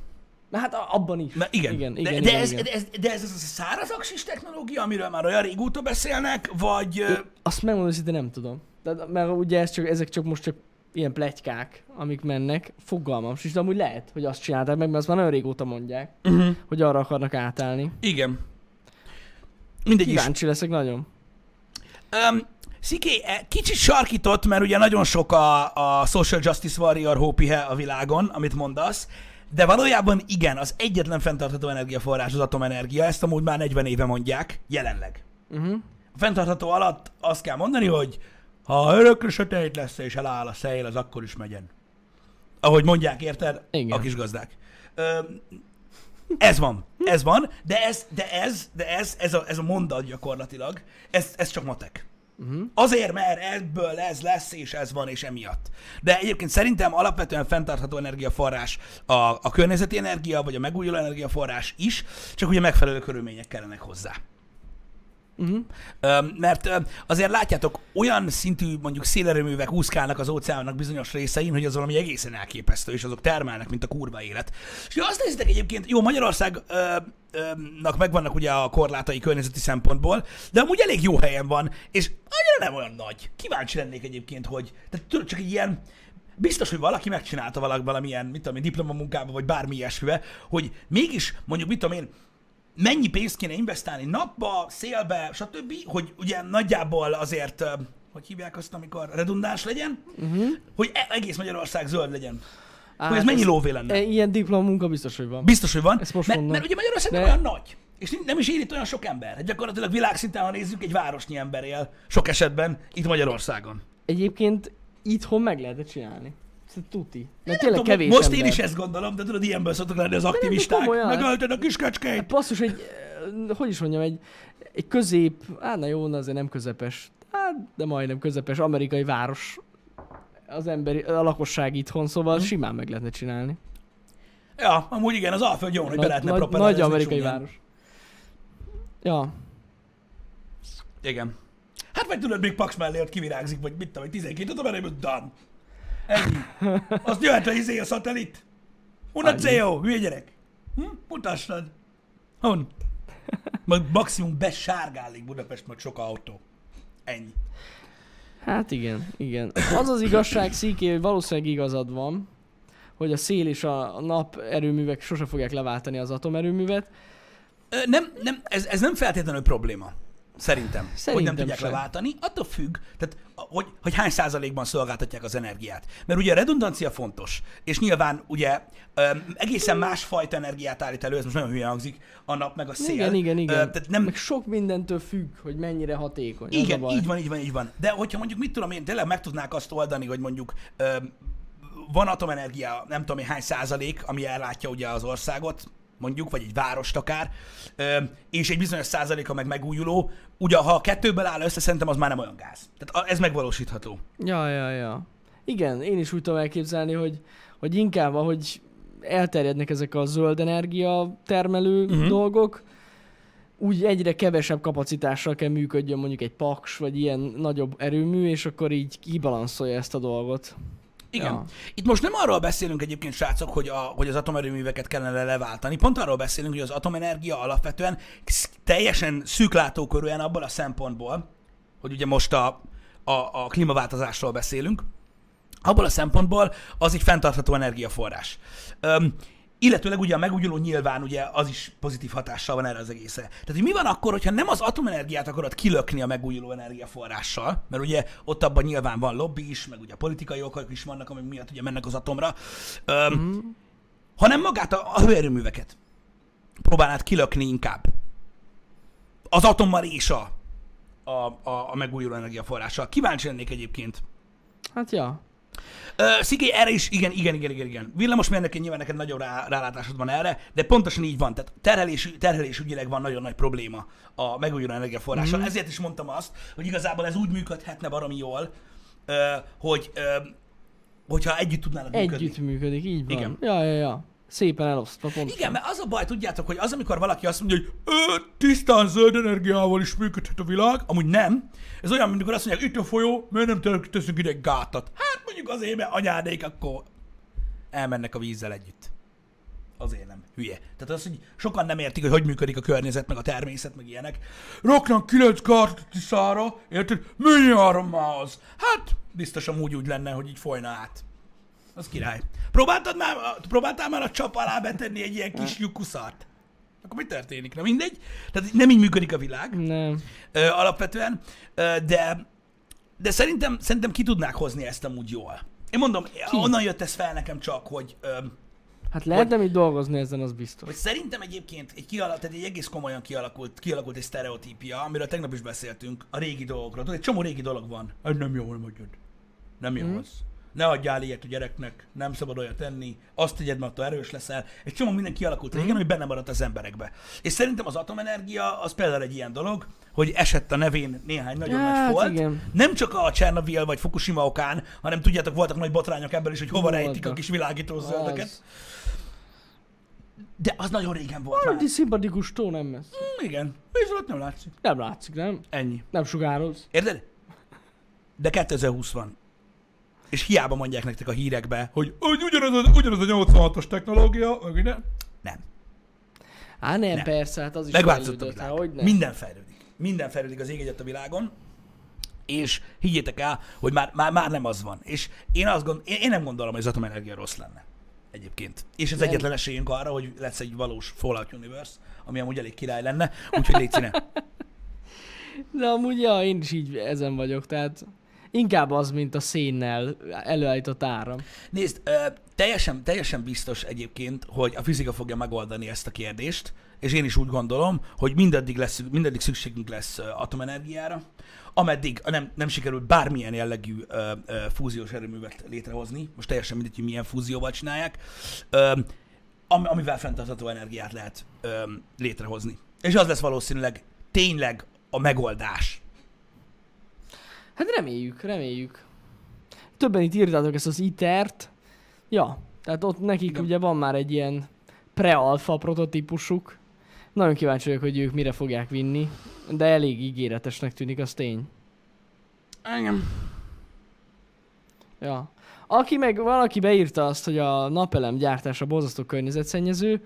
Na hát abban is. Na, igen. igen, de, igen, de, igen, ez, igen. De, ez, de ez az a száraz aksis technológia, amiről már olyan régóta beszélnek, vagy... ö, Azt megmondom, hogy nem tudom. De, mert ugye ez csak, ezek csak most csak ilyen plegykák, amik mennek, fogalmam sincs, de amúgy lehet, hogy azt csinálták meg, mert azt már nagyon régóta mondják, Uh-huh. hogy arra akarnak átállni. Igen. Mindegy is. Kíváncsi leszek nagyon. Um, Sziké, e, kicsit sarkított, mert ugye nagyon sok a, a social justice warrior hópihe a világon, amit mondasz, de valójában igen, az egyetlen fenntartható energiaforrás az atomenergia, ezt amúgy már 40 éve mondják, jelenleg. Uh-huh. A fenntartható alatt azt kell mondani, hogy ha örökre sötét lesz és eláll a szél, az akkor is megyen. Ahogy mondják, érted? Igen. A kis gazdák. Ö, ez van, ez van, de ez, de ez, de ez, ez a, ez a mondat gyakorlatilag, ez, ez csak matek. Uh-huh. Azért, mert ebből ez lesz, és ez van, és emiatt. De egyébként szerintem alapvetően fenntartható energiaforrás a, a környezeti energia, vagy a megújuló energiaforrás is, csak ugye megfelelő körülmények kellenek hozzá. Uh-huh. Mert azért látjátok, olyan szintű mondjuk szélerőművek úszkálnak az óceánnak bizonyos részein, hogy az valami egészen elképesztő, és azok termelnek, mint a kurva élet. És azt nézitek egyébként, jó, Magyarországnak megvannak ugye a korlátai környezeti szempontból, de amúgy elég jó helyen van, és annyira nem olyan nagy. Kíváncsi lennék egyébként, hogy tehát tudod, csak egy ilyen, biztos, hogy valaki megcsinálta valaki valamilyen, mit tudom én, diplomamunkába, vagy bármi ilyesmibe, hogy mégis mondjuk, mit tudom én, mennyi pénzt kéne investálni napba, szélbe, stb., hogy ugye nagyjából azért, hogy hívják azt, amikor redundáns legyen, uh-huh. hogy e- egész Magyarország zöld legyen. Á, hogy ez mennyi lóvé lenne. e, Ilyen diplomunka biztos, hogy van. Biztos, hogy van. Ezt most mert, mondom. mert ugye Magyarország nem olyan nagy. És nem- is él itt olyan sok ember. Hát gyakorlatilag világszinten, ha nézzük, egy városnyi ember él sok esetben itt Magyarországon. Egyébként itthon meg lehet csinálni. Tuti. Mert tényleg tudom, kevés most ember. én is ezt gondolom, de tudod, ilyenből szoktak lenni az aktivisták. Megölted a kiskecskét. Basszus, egy, eh, hogy is mondjam, egy, egy közép, hát na jó, na azért nem közepes, hát de majdnem közepes amerikai város az emberi, a lakosság itthon, szóval Mhm. simán meg lehetne csinálni. Ja, amúgy igen, az Alföld jó, hogy be lehetne nagy, nagy amerikai város. Ja, Igen. Hát vagy tudod, még Paks mellé ott kivirágzik, vagy mit tudom, egy 12 atomerőmű, done. Ennyi. Azt jöhet a izé a szatellit. Hon a Annyi. CO, hülye gyerek. Hm? Mutassad. Hon. Majd maximum besárgálik Budapest, meg sok autó. Ennyi. hát igen, igen. Az az igazság, Szíké, hogy valószínűleg igazad van, hogy a szél és a nap erőművek sose fogják leváltani az atomerőművet. Ö, Nem, nem, ez, ez nem feltétlenül probléma. Szerintem. hogy Szerintem nem tudják sem. leváltani. Attól függ, tehát, hogy, hogy hány százalékban szolgáltatják az energiát. Mert ugye a redundancia fontos, és nyilván ugye öm, egészen másfajta energiát állít elő, ez most nagyon hülye hangzik, a nap meg a szél. Igen, igen, igen. Ö, tehát nem, Meg sok mindentől függ, hogy mennyire hatékony. igen, így van, így van, így van. De hogyha mondjuk, mit tudom én, tényleg meg tudnák azt oldani, hogy mondjuk öm, van atomenergia, nem tudom én hány százalék, ami ellátja ugye az országot, mondjuk, vagy egy várost akár, és egy bizonyos százaléka meg megújuló, ugye ha a kettőből áll össze, szerintem az már nem olyan gáz. Tehát ez megvalósítható. Ja, ja, ja. Igen, én is úgy tudom elképzelni, hogy, hogy inkább, ahogy elterjednek ezek a zöld energia termelő uh-huh. dolgok, úgy egyre kevesebb kapacitással kell működjön mondjuk egy paks, vagy ilyen nagyobb erőmű, és akkor így kibalanszolja ezt a dolgot. Igen. Ja. Itt most nem arról beszélünk egyébként, srácok, hogy, a, hogy az atomerőműveket kellene leváltani. Pont arról beszélünk, hogy az atomenergia alapvetően teljesen szűklátókörűen abban a szempontból, hogy ugye most a, a, a klímaváltozásról beszélünk, abból a szempontból az egy fenntartható energiaforrás. Öm, illetőleg ugye a megújuló nyilván ugye az is pozitív hatással van erre az egészre. Tehát, hogy mi van akkor, hogyha nem az atomenergiát akarod kilökni a megújuló energiaforrással, mert ugye ott abban nyilván van lobby is, meg ugye politikai okok is vannak, amik miatt ugye mennek az atomra, öm, mm. hanem magát a, a hőerőműveket próbálnád kilökni inkább. Az atommal és a, a, a, a megújuló energiaforrással. Kíváncsi lennék egyébként. Hát ja. Ö, Sziké, erre is, igen, igen, igen, igen, igen. Villamosmérnökén nyilván neked nagyobb rá, rálátásod van erre, de pontosan így van. Tehát terhelés, terhelésügyileg van nagyon nagy probléma a megújuló energiaforrással. Mm. Ezért is mondtam azt, hogy igazából ez úgy működhetne baromi jól, hogy hogyha együtt tudnának működni. Együtt működik, így van. Igen. Ja, ja, ja. Szépen elosztva, pontosan. Igen, mert az a baj, tudjátok, hogy az, amikor valaki azt mondja, hogy tisztán zöld energiával is működhet a világ, amúgy nem. Ez olyan, mint amikor azt mondják, itt a folyó, miért nem te- teszünk ide gátat? Hát mondjuk azért, mert anyádék akkor elmennek a vízzel együtt. Azért nem. Hülye. Tehát az, hogy sokan nem értik, hogy hogy működik a környezet, meg a természet, meg ilyenek. Raknak kilenc gátat Tiszára, érted? Áram már az? Hát, biztosan úgy úgy lenne, hogy így folyna át. Az király. Próbáltad már, próbáltál már a csap alá betenni egy ilyen kis lyukuszart? Akkor mi történik? Na mindegy. Tehát nem így működik a világ Nem. ö, alapvetően, ö, de de szerintem, szerintem ki tudnák hozni ezt amúgy jól. Én mondom, ki? onnan jött ez fel nekem csak, hogy, öm, Hát lehetne még dolgozni ezen, az biztos. hogy szerintem egyébként egy, kialak, tehát egy egész komolyan kialakult, kialakult egy sztereotípia, amiről tegnap is beszéltünk, a régi dolgokról. Tudod, egy csomó régi dolog van. Ez nem jó, nem mondjad. Nem jó Mhm. az. Ne adjál ilyet a gyereknek, nem szabad olyat tenni, azt tegyed, mert attól erős leszel. Egy csomó minden kialakult Mhm. régen, ami benne maradt az emberekbe. És szerintem az atomenergia az például egy ilyen dolog, hogy esett a nevén néhány nagyon nagy Hát, folt. igen. Nem csak a Csernobyl vagy Fukushima okán, hanem tudjátok, voltak nagy botrányok ebből is, hogy hova Voltak. rejtik a kis világító zöldöket. Az. De az nagyon régen volt már. Valami szimpatikus tó nem messze. Mm, Igen. Ott nem látszik. Nem látszik, nem? Ennyi. Nem sugároz. Érted? De 2020 van. És hiába mondják nektek a hírekbe, hogy, ugyanaz, a, ugyanaz a 86-os technológia, meg minden. Nem. Á, nem, Nem. persze, hát az is Megváltozott a fejlődött, világ. hát, hogy nem. Minden fejlődik. Minden fejlődik az ég egyet a világon. És higgyétek el, hogy már, már, már nem az van. És én, azt gond, én, én nem gondolom, hogy az atomenergia rossz lenne. Egyébként. És ez Nem. egyetlen esélyünk arra, hogy lesz egy valós Fallout Universe, ami amúgy elég király lenne, úgyhogy légy színe. De amúgy, ja, én is így ezen vagyok, tehát inkább az, mint a szénnel előállított áram. Nézd, ö, teljesen, teljesen biztos egyébként, hogy a fizika fogja megoldani ezt a kérdést, és én is úgy gondolom, hogy mindaddig, lesz, mindaddig szükségünk lesz atomenergiára, ameddig nem, nem sikerült bármilyen jellegű ö, ö, fúziós erőművet létrehozni, most teljesen mindegy, hogy milyen fúzióval csinálják, ö, am, amivel fenntartható energiát lehet ö, létrehozni. És az lesz valószínűleg tényleg a megoldás. Hát reméljük, reméljük. Többen itt írtátok ezt az ITER-t. Ja, tehát ott nekik Igen. ugye van már egy ilyen pre-alpha prototípusuk. Nagyon kíváncsi vagyok, hogy ők mire fogják vinni, de elég ígéretesnek tűnik, az tény. Engem. Ja. Aki meg, valaki beírta azt, hogy a napelem gyártása borzasztó környezetszennyező,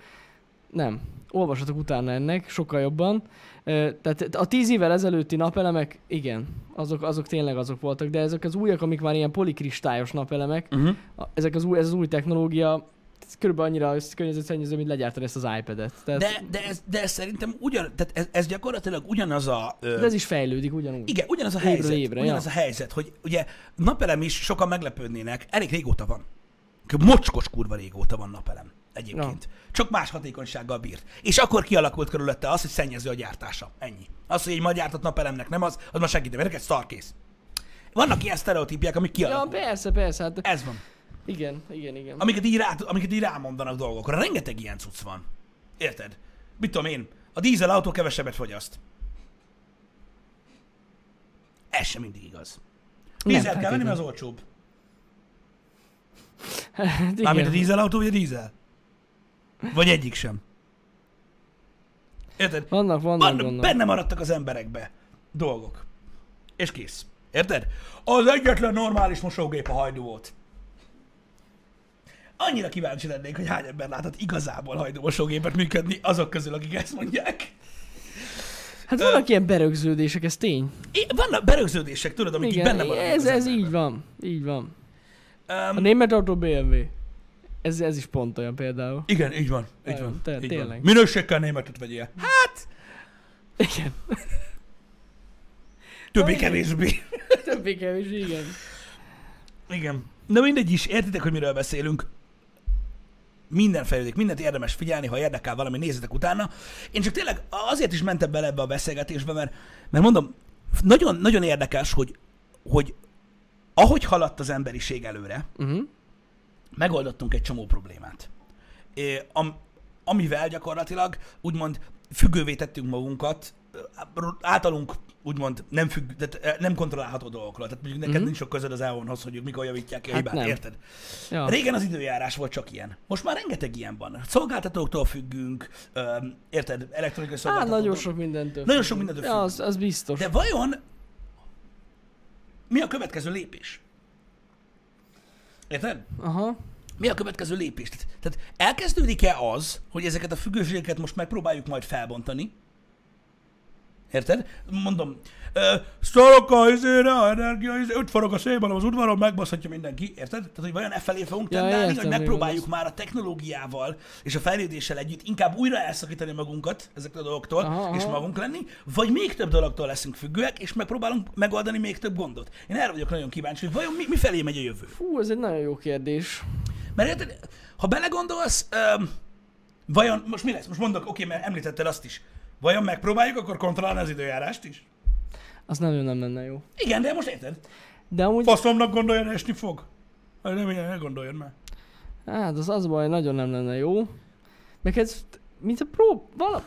nem. Olvassatok utána ennek, sokkal jobban. Tehát a tíz évvel ezelőtti napelemek, igen, azok, azok tényleg azok voltak, de ezek az újak, amik már ilyen polikristályos napelemek, Uh-huh. ezek az új, ez az új technológia, ez körülbelül annyira környezetszennyező, mint legyártani ezt az iPad-et. Tehát, De, de, ez, de ez szerintem ugyan, tehát ez, ez gyakorlatilag ugyanaz a... Ö, de ez is fejlődik ugyanúgy. igen, ugyanaz a évről helyzet. évre, ugyanaz ja. a helyzet, hogy ugye napelem is sokan meglepődnének, elég régóta van. Mocskos kurva régóta van napelem egyébként. Csak más hatékonysággal bírt. És akkor kialakult körülötte az, hogy szennyező a gyártása. Ennyi. Az, hogy egy ma gyártott napelemnek nem az, az ma segíti, mert neked szarkész. Vannak ilyen sztereotípiák, amik Ja, kialakulnak. persze, persze, hát Ez van. igen, igen, igen. Amiket így, rá, amiket így rámondanak dolgokra. Rengeteg ilyen cucc van. Érted? Mit tudom én, a dízel autó kevesebbet fogyaszt. Ez sem mindig igaz. Dízel kell venni, mert az olcsóbb. Hát Mármint a dízel autó, vagy a dízel? Vagy egyik sem. Érted? Vannak, vannak, Van, vannak. benne maradtak az emberekbe dolgok. És kész. Érted? Az egyetlen normális mosógép a hajdú volt. Annyira kíváncsi lennék, hogy hány ember láthat igazából hajdúmosógépet működni azok közül, akik ezt mondják. Hát vannak ilyen berögződések, ez tény. É, vannak berögződések, tudod, amik így benne maradnak ez, ez így van, így van. A Um, német autó BMW. Ez, ez is pont olyan például. igen, így van. Így van. te- így tényleg. van. Minőségkel németet vegyél. Hát, Igen. többé-kevésbé. Többé kevés, igen. Igen. Na mindegy is, értitek, hogy miről beszélünk. Minden fejlődik, mindent érdemes figyelni, ha érdekel valami, nézzetek utána. Én csak tényleg azért is mentem bele ebbe a beszélgetésbe, mert, mert mondom, nagyon, nagyon érdekes, hogy, hogy ahogy haladt az emberiség előre, Uh-huh. Megoldottunk egy csomó problémát. É, am, amivel gyakorlatilag úgymond függővé tettünk magunkat, általunk úgymond nem, függ, tehát nem kontrollálható dolgokról. Tehát mondjuk neked Mhm. nincs sok közöd az EON-hoz, hogy mikor javítják ki a Hát hibát, nem. érted? Ja. Régen az időjárás volt csak ilyen. Most már rengeteg ilyen van. Szolgáltatóktól függünk, ö, érted? Elektronikai Hát szolgáltatóktól. nagyon sok mindentől. Nagyon függünk. sok mindentől Ja, az, az biztos. De vajon mi a következő lépés? Érted? Aha. Mi a következő lépés? Tehát- elkezdődik-e az, hogy ezeket a függőségeket most megpróbáljuk majd felbontani, Érted? Mondom, szarok a izére, a energia, izé, öt forog a szélben az udvaron, megbaszhatja mindenki, érted? Tehát, hogy vajon e felé fogunk Ja, tendálni, értem, hogy megpróbáljuk már a technológiával és a fejlődéssel együtt inkább újra elszakítani magunkat ezektől a dolgoktól, Aha, és aha. magunk lenni, vagy még több dologtól leszünk függőek, és megpróbálunk megoldani még több gondot. Én erre vagyok nagyon kíváncsi, hogy vajon mi, mi felé megy a jövő. Fú, ez egy nagyon jó kérdés. Mert érted, ha belegondolsz, öm, vajon, most mi lesz? Most mondok, oké, mert említetted azt is. Vajon megpróbáljuk akkor kontrollálni az időjárást is? Az nagyon nem lenne jó. Igen, de most érted? De amúgy, Faszomnak gondoljon, esni fog. Nem, ilyen, ne gondoljon már. hát az az baj, nagyon nem lenne jó. Meg ez, mint a prób... Vala...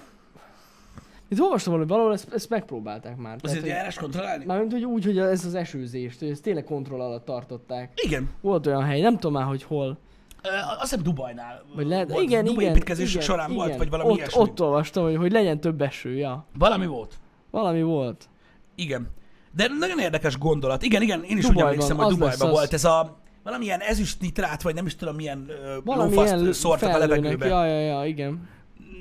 Mint olvastam hogy valahol ezt, ezt megpróbálták már. Az Tehát, hogy, időjárás kontrollálni? mármint, hogy úgy, hogy ez az esőzést, hogy ezt tényleg kontroll alatt tartották. Igen. Volt olyan hely, nem tudom már, hogy hol. Azt hiszem Dubajnál Vagy lehet, volt. igen, Dubai igen, építkezések igen, során igen. volt, vagy valami ott, ilyesmi. Ott olvastam, hogy, hogy legyen több eső, ja. Valami volt. Valami volt. Igen. De nagyon érdekes gondolat. Igen, igen, én is úgy Dubajban, emlékszem, hogy Dubajban az. volt ez a valamilyen ezüst nitrát, vagy nem is tudom, milyen lófaszt szórtak a levegőbe. ja, ja, ja, igen.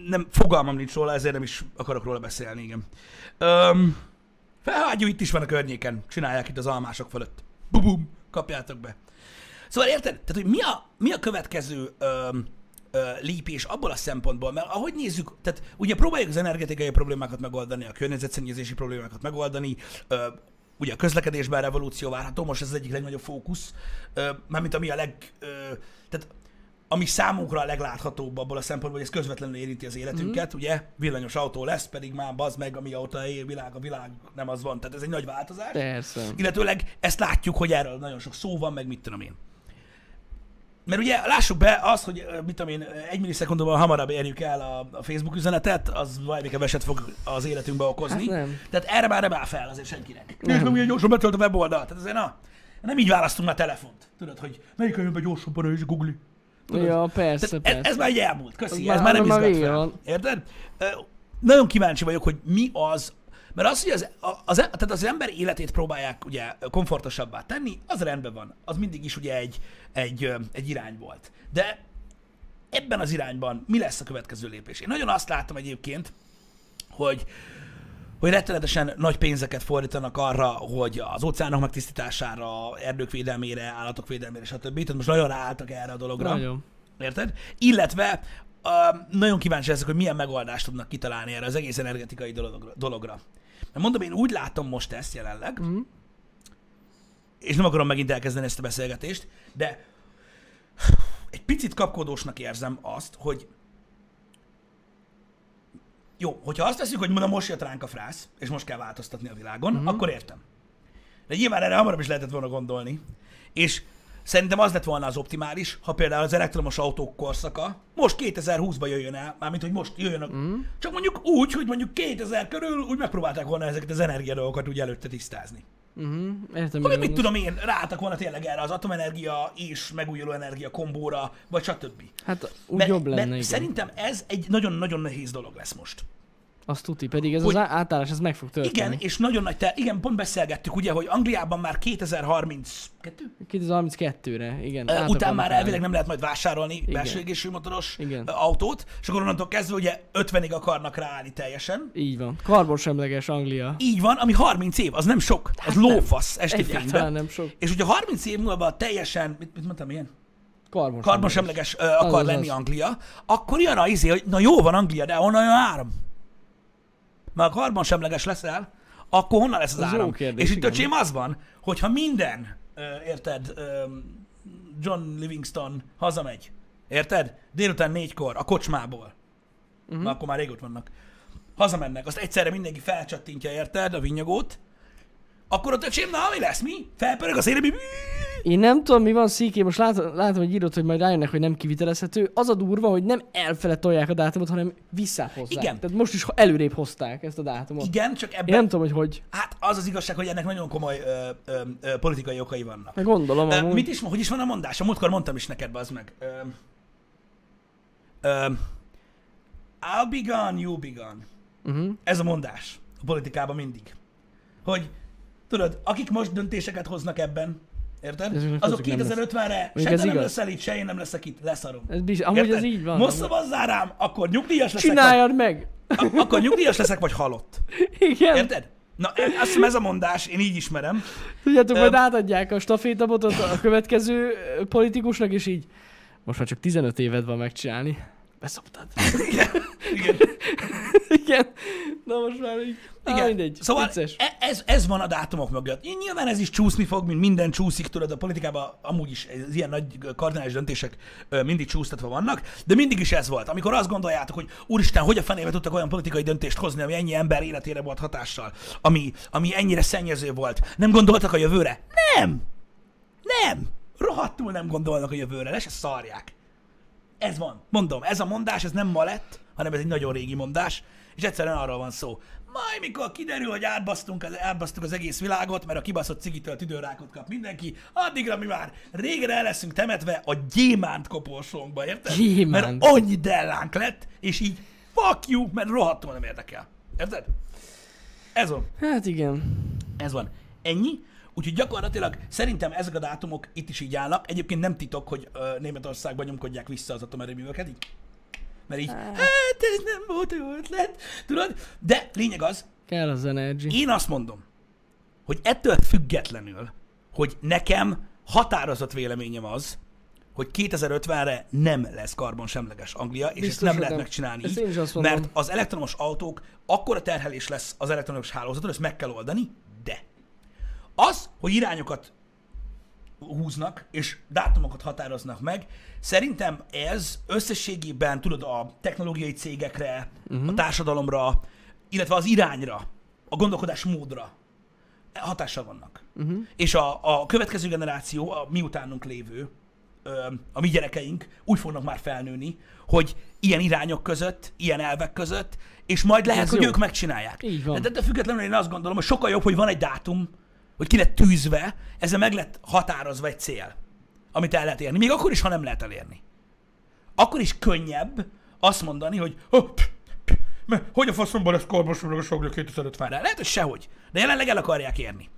nem, fogalmam nincs róla, ezért nem is akarok róla beszélni, igen. Öm, felhágyó itt is van a környéken, csinálják itt az almások fölött. Bubum, kapjátok be. Szóval érted? Tehát, hogy mi a, mi a következő öm, ö, lépés abból a szempontból, mert ahogy nézzük, tehát ugye próbáljuk az energetikai problémákat megoldani, a környezetszennyezési problémákat megoldani, ö, ugye a közlekedésben revolúció várható, most ez az egyik legnagyobb fókusz, ö, mármint ami a leg, ö, tehát ami számunkra a legláthatóbb abból a szempontból, hogy ez közvetlenül érinti az életünket, mm. ugye? Villanyos autó lesz, pedig már bazd meg, amióta él világ, a világ nem az van. Tehát ez egy nagy változás. Persze. Illetőleg ezt látjuk, hogy erről nagyon sok szó van, meg mit tudom én. Mert ugye lássuk be az, hogy mit tudom én, egy millisekundumban hamarabb érjük el a, a Facebook üzenetet, az valami keveset fog az életünkbe okozni. Hát nem. Tehát erre már nem áll fel azért senkinek. Nem. Nézd meg, milyen gyorsan betölt a weboldal. Tehát azért na, nem így választunk már telefont. Tudod, hogy melyik jön be gyorsabban és Google. Tudod? Ja, persze, Tehát ez, persze. ez már egy elmúlt, köszi, ez már- már nem izgat fel. van. Érted? Nagyon kíváncsi vagyok, hogy mi az, mert az, hogy az, az, tehát az ember életét próbálják ugye komfortosabbá tenni, az rendben van. Az mindig is ugye egy, egy, egy irány volt. De ebben az irányban mi lesz a következő lépés? Én nagyon azt látom egyébként, hogy hogy rettenetesen nagy pénzeket fordítanak arra, hogy az óceánok megtisztítására, erdők védelmére, állatok védelmére, stb. Tehát most nagyon ráálltak erre a dologra. Nagyon. Érted? Illetve uh, nagyon kíváncsi leszek, hogy milyen megoldást tudnak kitalálni erre az egész energetikai dologra. dologra. Mert mondom, én úgy látom most ezt jelenleg, Mhm. és nem akarom megint elkezdeni ezt a beszélgetést, de egy picit kapkodósnak érzem azt, hogy jó, hogyha azt veszük, hogy mondom, most jött ránk a frász, és most kell változtatni a világon, uh-huh. akkor értem. De nyilván erre hamarabb is lehetett volna gondolni. És szerintem az lett volna az optimális, ha például az elektromos autók korszaka most 2020-ban jöjjön el, mármint hogy most jöjjön, a... Mhm. csak mondjuk úgy, hogy mondjuk 2000 körül úgy megpróbálták volna ezeket az energiadolgokat úgy előtte tisztázni. Uh-huh. Értem, mire mit tudom én, ráálltak volna tényleg erre az atomenergia és megújuló energia kombóra, vagy stb. Hát úgy Mert, jobb lenne, mert igen. szerintem ez egy nagyon-nagyon nehéz dolog lesz most. Azt tuti, pedig ez Hogy- az átállás, ez meg fog történni. Igen, és nagyon nagy te... Igen, pont beszélgettük, ugye, hogy Angliában már 2032 2032-re, igen. Át után már állni. elvileg nem lehet majd vásárolni belső égésű motoros Igen. autót, és akkor onnantól kezdve ugye 50-ig akarnak ráállni teljesen. Így van. Karbonsemleges Anglia. Így van, ami 30 év, az nem sok, az Hát lófasz esti fényben. nem sok. És ugye 30 év múlva teljesen, mit, mit mondtam, ilyen? Karbonsemleges. Karbonsemleges ö, akar az, lenni az. Anglia, akkor jön a izé, hogy na jó van Anglia, de honnan jön áram? Mert ha karbonsemleges leszel, akkor honnan lesz az, Az áram? kérdés, és itt igen. öcsém az van, hogyha minden, érted, John Livingston hazamegy, érted? Délután négykor a kocsmából, uh-huh. akkor már régóta vannak, hazamennek, azt egyszerre mindenki felcsattintja, érted, a vinyagót, akkor ott öcsém, na mi lesz, mi? Felpörög a szél, mi? Én nem tudom, mi van szíké, most látom, látom hogy írott, hogy majd rájönnek, hogy nem kivitelezhető. Az a durva, hogy nem elfele tolják a dátumot, hanem visszáhozzák. Igen. Tehát most is előrébb hozták ezt a dátumot. Igen, csak ebben... Én nem tudom, hogy hogy. Hát az az igazság, hogy ennek nagyon komoly ö, ö, ö, politikai okai vannak. Meg gondolom, Ö, amúgy. mit is, hogy is van a mondás? A múltkor mondtam is neked, bazd meg. Ö, ö, I'll be gone, you'll be gone. Uh-huh. Ez a mondás a politikában mindig. Hogy, tudod, akik most döntéseket hoznak ebben, érted? Azok azok nem lesz. 2050-re se te nem igaz. leszel itt, se én nem leszek itt, leszarom. Ez biztos, amúgy Érted? ez így van. Most szavazzál rám, akkor nyugdíjas leszek. Csináljad meg! a- akkor nyugdíjas leszek, vagy halott. Igen. Érted? Na, e- azt hiszem ez a mondás, én így ismerem. Tudjátok, Ö- majd átadják a stafétabotot a következő politikusnak, és így most már csak 15 éved van megcsinálni. Beszoptad. Igen. Igen. Igen. Na most már így. Á, Igen. mindegy. Szóval Vicces. e- ez, ez van a dátumok mögött. Nyilván ez is csúszni fog, mint minden csúszik, tudod, a politikában amúgy is az ilyen nagy kardinális döntések mindig csúsztatva vannak, de mindig is ez volt. Amikor azt gondoljátok, hogy úristen, hogy a fenébe tudtak olyan politikai döntést hozni, ami ennyi ember életére volt hatással, ami, ami ennyire szennyező volt. Nem gondoltak a jövőre? Nem! Nem! Rohadtul nem gondolnak a jövőre, le se szarják. Ez van. Mondom, ez a mondás, ez nem ma lett, hanem ez egy nagyon régi mondás, és egyszerűen arról van szó. Majd mikor kiderül, hogy átbasztunk, átbasztunk az egész világot, mert a kibaszott cigitől tüdőrákot kap mindenki, addigra mi már régen el leszünk temetve a gyémánt koporsónkba, érted? Gyémánt. Mert annyi dellánk lett, és így fuck you, mert rohadtul nem érdekel. Érted? Ez van. Hát igen. Ez van. Ennyi. Úgyhogy gyakorlatilag szerintem ezek a dátumok itt is így állnak. Egyébként nem titok, hogy ö, Németországban nyomkodják vissza az atomerőműveket. Így. Mert így, hát ez nem volt jó ötlet. Tudod? De lényeg az, Kell az energy. én azt mondom, hogy ettől függetlenül, hogy nekem határozott véleményem az, hogy 2050-re nem lesz karbonsemleges Anglia, és Biztos, ezt nem lehet nem. megcsinálni Ezt így, én is azt mondom. mert az elektromos autók akkora terhelés lesz az elektromos hálózaton, ezt meg kell oldani, de az, hogy irányokat húznak, és dátumokat határoznak meg, szerintem ez összességében, tudod, a technológiai cégekre, uh-huh. a társadalomra, illetve az irányra, a gondolkodás módra hatással vannak. Uh-huh. És a, a következő generáció, a miutánunk lévő, ö, a mi gyerekeink úgy fognak már felnőni, hogy ilyen irányok között, ilyen elvek között, és majd lehet, Ez hogy jó. ők megcsinálják. Így van. De, de függetlenül én azt gondolom, hogy sokkal jobb, hogy van egy dátum, hogy ki lett tűzve, ezzel meg lett határozva egy cél, amit el lehet érni. Még akkor is, ha nem lehet elérni. Akkor is könnyebb azt mondani, hogy oh, pff, pff, me- hogy a faszomban lesz karbonsemleges Anglia 2050-re? Lehet, hogy sehogy. De jelenleg el akarják érni.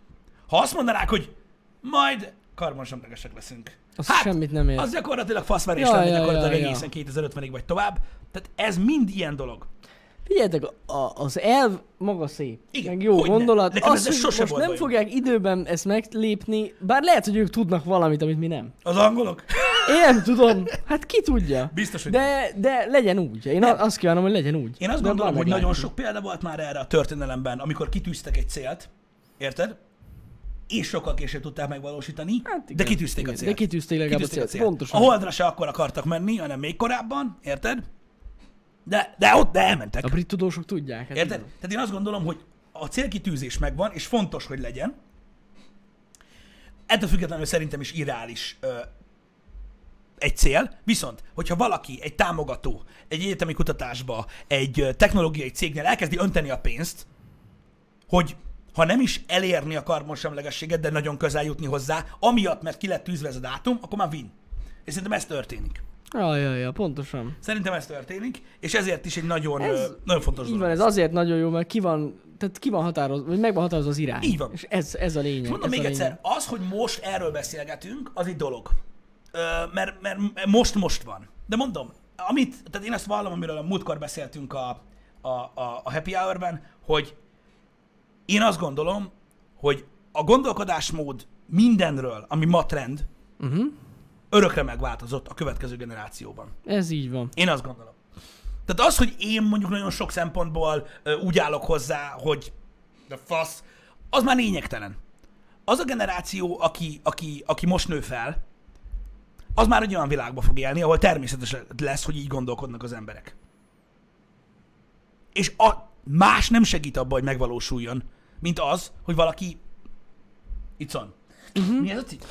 Ha azt mondanák, hogy majd karbonsemlegesek leszünk. Az semmit nem ér. Az gyakorlatilag faszverés Ja, lenne ja, gyakorlatilag ja, ja. egészen 2050-ig vagy tovább. Tehát ez mind ilyen dolog. Figyeljetek, a, az elv maga szép. Igen, meg jó hogyne. gondolat. Nekem Az, hogy sose most volt nem bajom. fogják időben ezt meglépni, bár lehet, hogy ők tudnak valamit, amit mi nem. Az angolok? Én nem tudom. Hát ki tudja. Biztos, hogy De, de legyen úgy. Én Nem. azt kívánom, hogy legyen úgy. Én azt De gondolom, hogy nagyon sok példa volt már erre a történelemben, amikor kitűztek egy célt, érted? És sokkal később tudták megvalósítani, Hát igen, de kitűzték igen, a célt. de kitűzték legalább a Kitűzték célt. Pontosan. A Holdra se akkor akartak menni, hanem még korábban, érted? De, de ott, de elmentek. A brit tudósok tudják. Hát Érted? igen. Tehát én azt gondolom, hogy a célkitűzés megvan, és fontos, hogy legyen. Ettől függetlenül szerintem is irreális ö, egy cél, viszont, hogyha valaki, egy támogató, egy egyetemi kutatásba, egy technológiai cégnél elkezdi önteni a pénzt, hogy ha nem is elérni a karbonsemlegességet, de nagyon közel jutni hozzá, amiatt, mert ki lett tűzve ez a dátum, akkor már win. És szerintem ez történik. Ja, ja, pontosan. Szerintem ez történik, és ezért is egy nagyon, Ez- nagyon fontos dolog. van, ez azért nagyon jó, mert ki van, tehát ki van határozva, vagy meg van határozva az irány. Így van. És ez, ez a lényeg. És mondom még egyszer, lényeg. az, hogy most erről beszélgetünk, az egy dolog. Ö, mert, mert most most van. De mondom, amit, tehát én ezt vallom, amiről a múltkor beszéltünk a, a, a, a Happy Hour-ben, hogy én azt gondolom, hogy a gondolkodásmód mindenről, ami ma trend, Uh-huh. Örökre megváltozott a következő generációban. Ez így van. Én azt gondolom. Tehát az, hogy én mondjuk nagyon sok szempontból úgy állok hozzá, hogy de fasz, az már lényegtelen. Az a generáció, aki, aki, aki most nő fel, az már egy olyan világba fog élni, ahol természetes lesz, hogy így gondolkodnak az emberek. És a, más nem segít abban, hogy megvalósuljon, mint az, hogy valaki itt van. Uh-huh. Mi ez a cikk?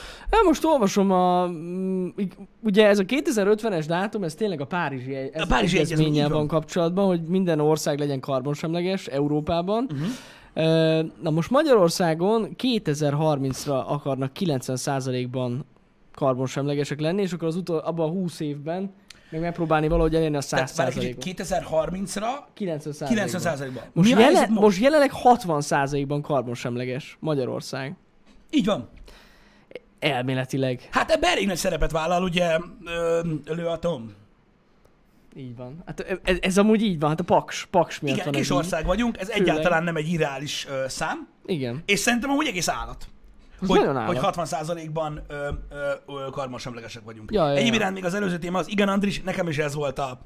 Most olvasom a, mm, ugye ez a 2050-es dátum, ez tényleg a Párizsi, ez A Párizsi egyezménnyel van. van kapcsolatban, hogy minden ország legyen karbonsemleges Európában. Uh-huh. Na most Magyarországon 2030-ra akarnak 90%-ban karbonsemlegesek lenni, és akkor az utol, abban a 20 évben meg megpróbálni valahogy elérni a Tehát várj egy 100%-ot. kicsit, 2030-ra 90%-ban. 90%-ban. Most, jelen, most jelenleg 60%-ban karbonsemleges Magyarország. Így van. Elméletileg. Hát ebben elég nagy szerepet vállal ugye ö, Lő Atom. Így van. Hát ez, ez amúgy így van, hát a paks, paks miatt Igen, van kis így. ország vagyunk, ez Főleg. egyáltalán nem egy irreális ö, szám, Igen. és szerintem amúgy egész állat. Ez Hogy, állat. hogy 60%-ban ö, ö, ö, karbonsemlegesek vagyunk. Ja, ja, Egyéb iránt még az előző téma az, igen Andris, nekem is ez volt a,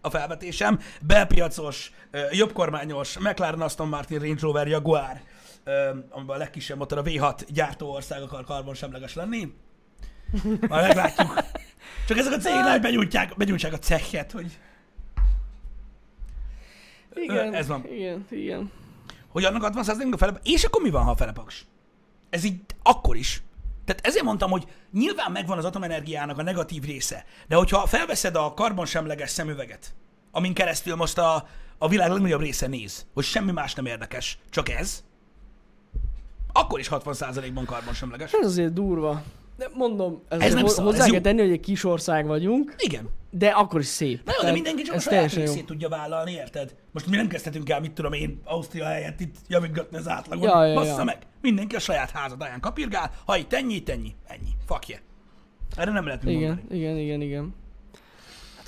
a felvetésem. Belpiacos, jobbkormányos, McLaren Aston Martin Range Rover Jaguar, amiben a legkisebb motor a V6 gyártó ország akar karbonsemleges lenni. Majd meglátjuk. Csak ezek a cégek nagy benyújtják, benyújtják a cechet, hogy, Igen, ez van. Igen, igen. hogy annak 60 a fele, és akkor mi van, ha a fele paks? Ez így akkor is. Tehát ezért mondtam, hogy nyilván megvan az atomenergiának a negatív része, de hogyha felveszed a karbonsemleges szemüveget, amin keresztül most a, a világ legnagyobb része néz, hogy semmi más nem érdekes, csak ez, akkor is 60%-ban karbonsemleges. Ez azért durva. De mondom, ez, Ez nem hozzá ez kell tenni, hogy egy kis ország vagyunk, Igen. de akkor is szép. Na jó, de mindenki csak a saját jó. részét tudja vállalni, érted? Most mi nem kezdhetünk el, mit tudom én, Ausztria helyett itt javítgatni az átlagon. Ja, ja, Bassza ja. meg. Mindenki a saját házadáján kapirgál, ha itt ennyi, itt ennyi, ennyi. Yeah. Erre nem lehet Igen, mondani. igen, igen, igen.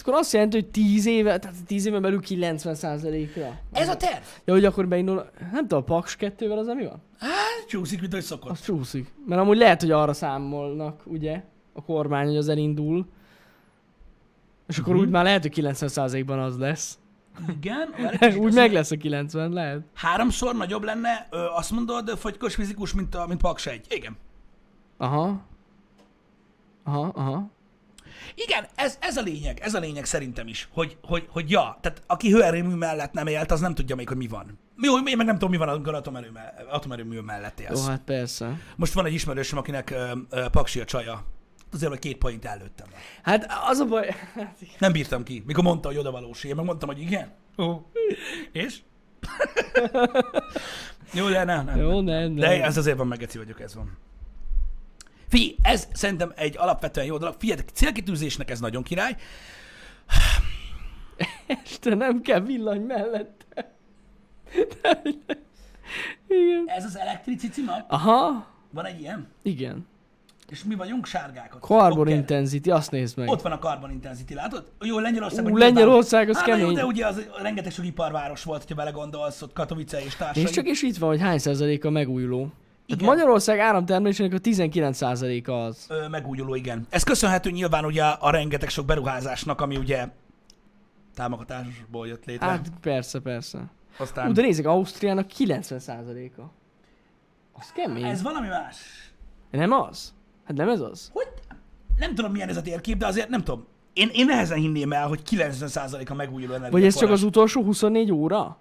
Akkor azt jelenti, hogy 10 éve, tehát 10 éven belül 90%-ra. Ez a terv. Ja, hogy akkor beindul, nem tudom, a Paks 2-vel az mi van? Hát, csúszik, mint ahogy szokott. Az csúszik. Mert amúgy lehet, hogy arra számolnak, ugye, a kormány, hogy az elindul. És akkor Mhm. úgy már lehet, hogy 90%-ban az lesz. Igen. úgy meg lesz a 90, lehet. Háromszor nagyobb lenne, ö, azt mondod, fogykos fizikus, mint, a, mint Paks 1. Igen. Aha. Aha, aha. Igen, ez, ez a lényeg, ez a lényeg szerintem is, hogy, hogy, hogy ja, tehát aki hőerőmű mellett nem élt, az nem tudja még, hogy mi van. Jó, én meg nem tudom, mi van, amikor atomerőmű, atomerőmű mellett Jó, élsz. hát persze. Most van egy ismerősöm, akinek ö, ö, paksi a csaja. Azért, hogy két point előttem. Hát az a baj... Hát, igen. Nem bírtam ki, mikor mondta, hogy oda valós. Én meg mondtam, hogy igen. Ó. És? Jó, de nem, nem. Jó, nem, nem. De ez azért van megeci vagyok, ez van. Figyelj, ez szerintem egy alapvetően jó dolog. Figyelj, célkitűzésnek ez nagyon király. Este nem kell villany mellette. Igen. Ez az elektricici map. Aha. Van egy ilyen? Igen. És mi vagyunk sárgákat. Carbon intensity, azt nézd meg. Ott van a carbon intensity, látod? Jó, Lengyelország. Ú, Lengyelország az hát, na Jó, kemény. de ugye az rengeteg sok iparváros volt, ha belegondolsz, ott Katowice és társai. És csak is itt van, hogy hány százaléka megújuló. Tehát Igen. Magyarország áramtermelésének a 19 százaléka az. Ö, megújuló, igen. Ez köszönhető nyilván ugye a rengeteg sok beruházásnak, ami ugye támogatásból jött létre. Hát persze, persze. Aztán... Ú, de nézzük, Ausztriának 90 százaléka. Az kemény. Ez valami más. Nem az? Hát nem ez az? Hogy? Nem tudom, milyen ez a térkép, de azért nem tudom. Én, én nehezen hinném el, hogy 90% a megújuló energiaforrás. Vagy ez csak az utolsó 24 óra?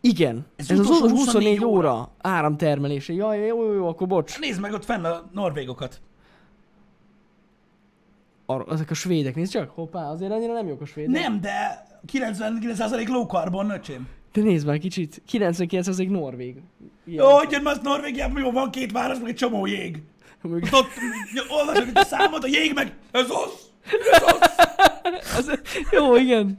Igen, Ez ez, az utolsó utolsó 24 24 óra. óra áramtermelése. Jaj, jó, jó, jó, akkor bocs. Nézd meg ott fenn a norvégokat. Ar- ezek a svédek, nézd csak, hoppá, azért annyira nem jók a svédek. Nem, de 99% low carbon, öcsém. De nézd már kicsit, 99% norvég. Ilyen. Jó, hogy már Norvégiában, jó, van két város, meg egy csomó jég. Még- Ott, olvasod itt a számot, a jég meg, ez az, ez az. Az, jó, igen.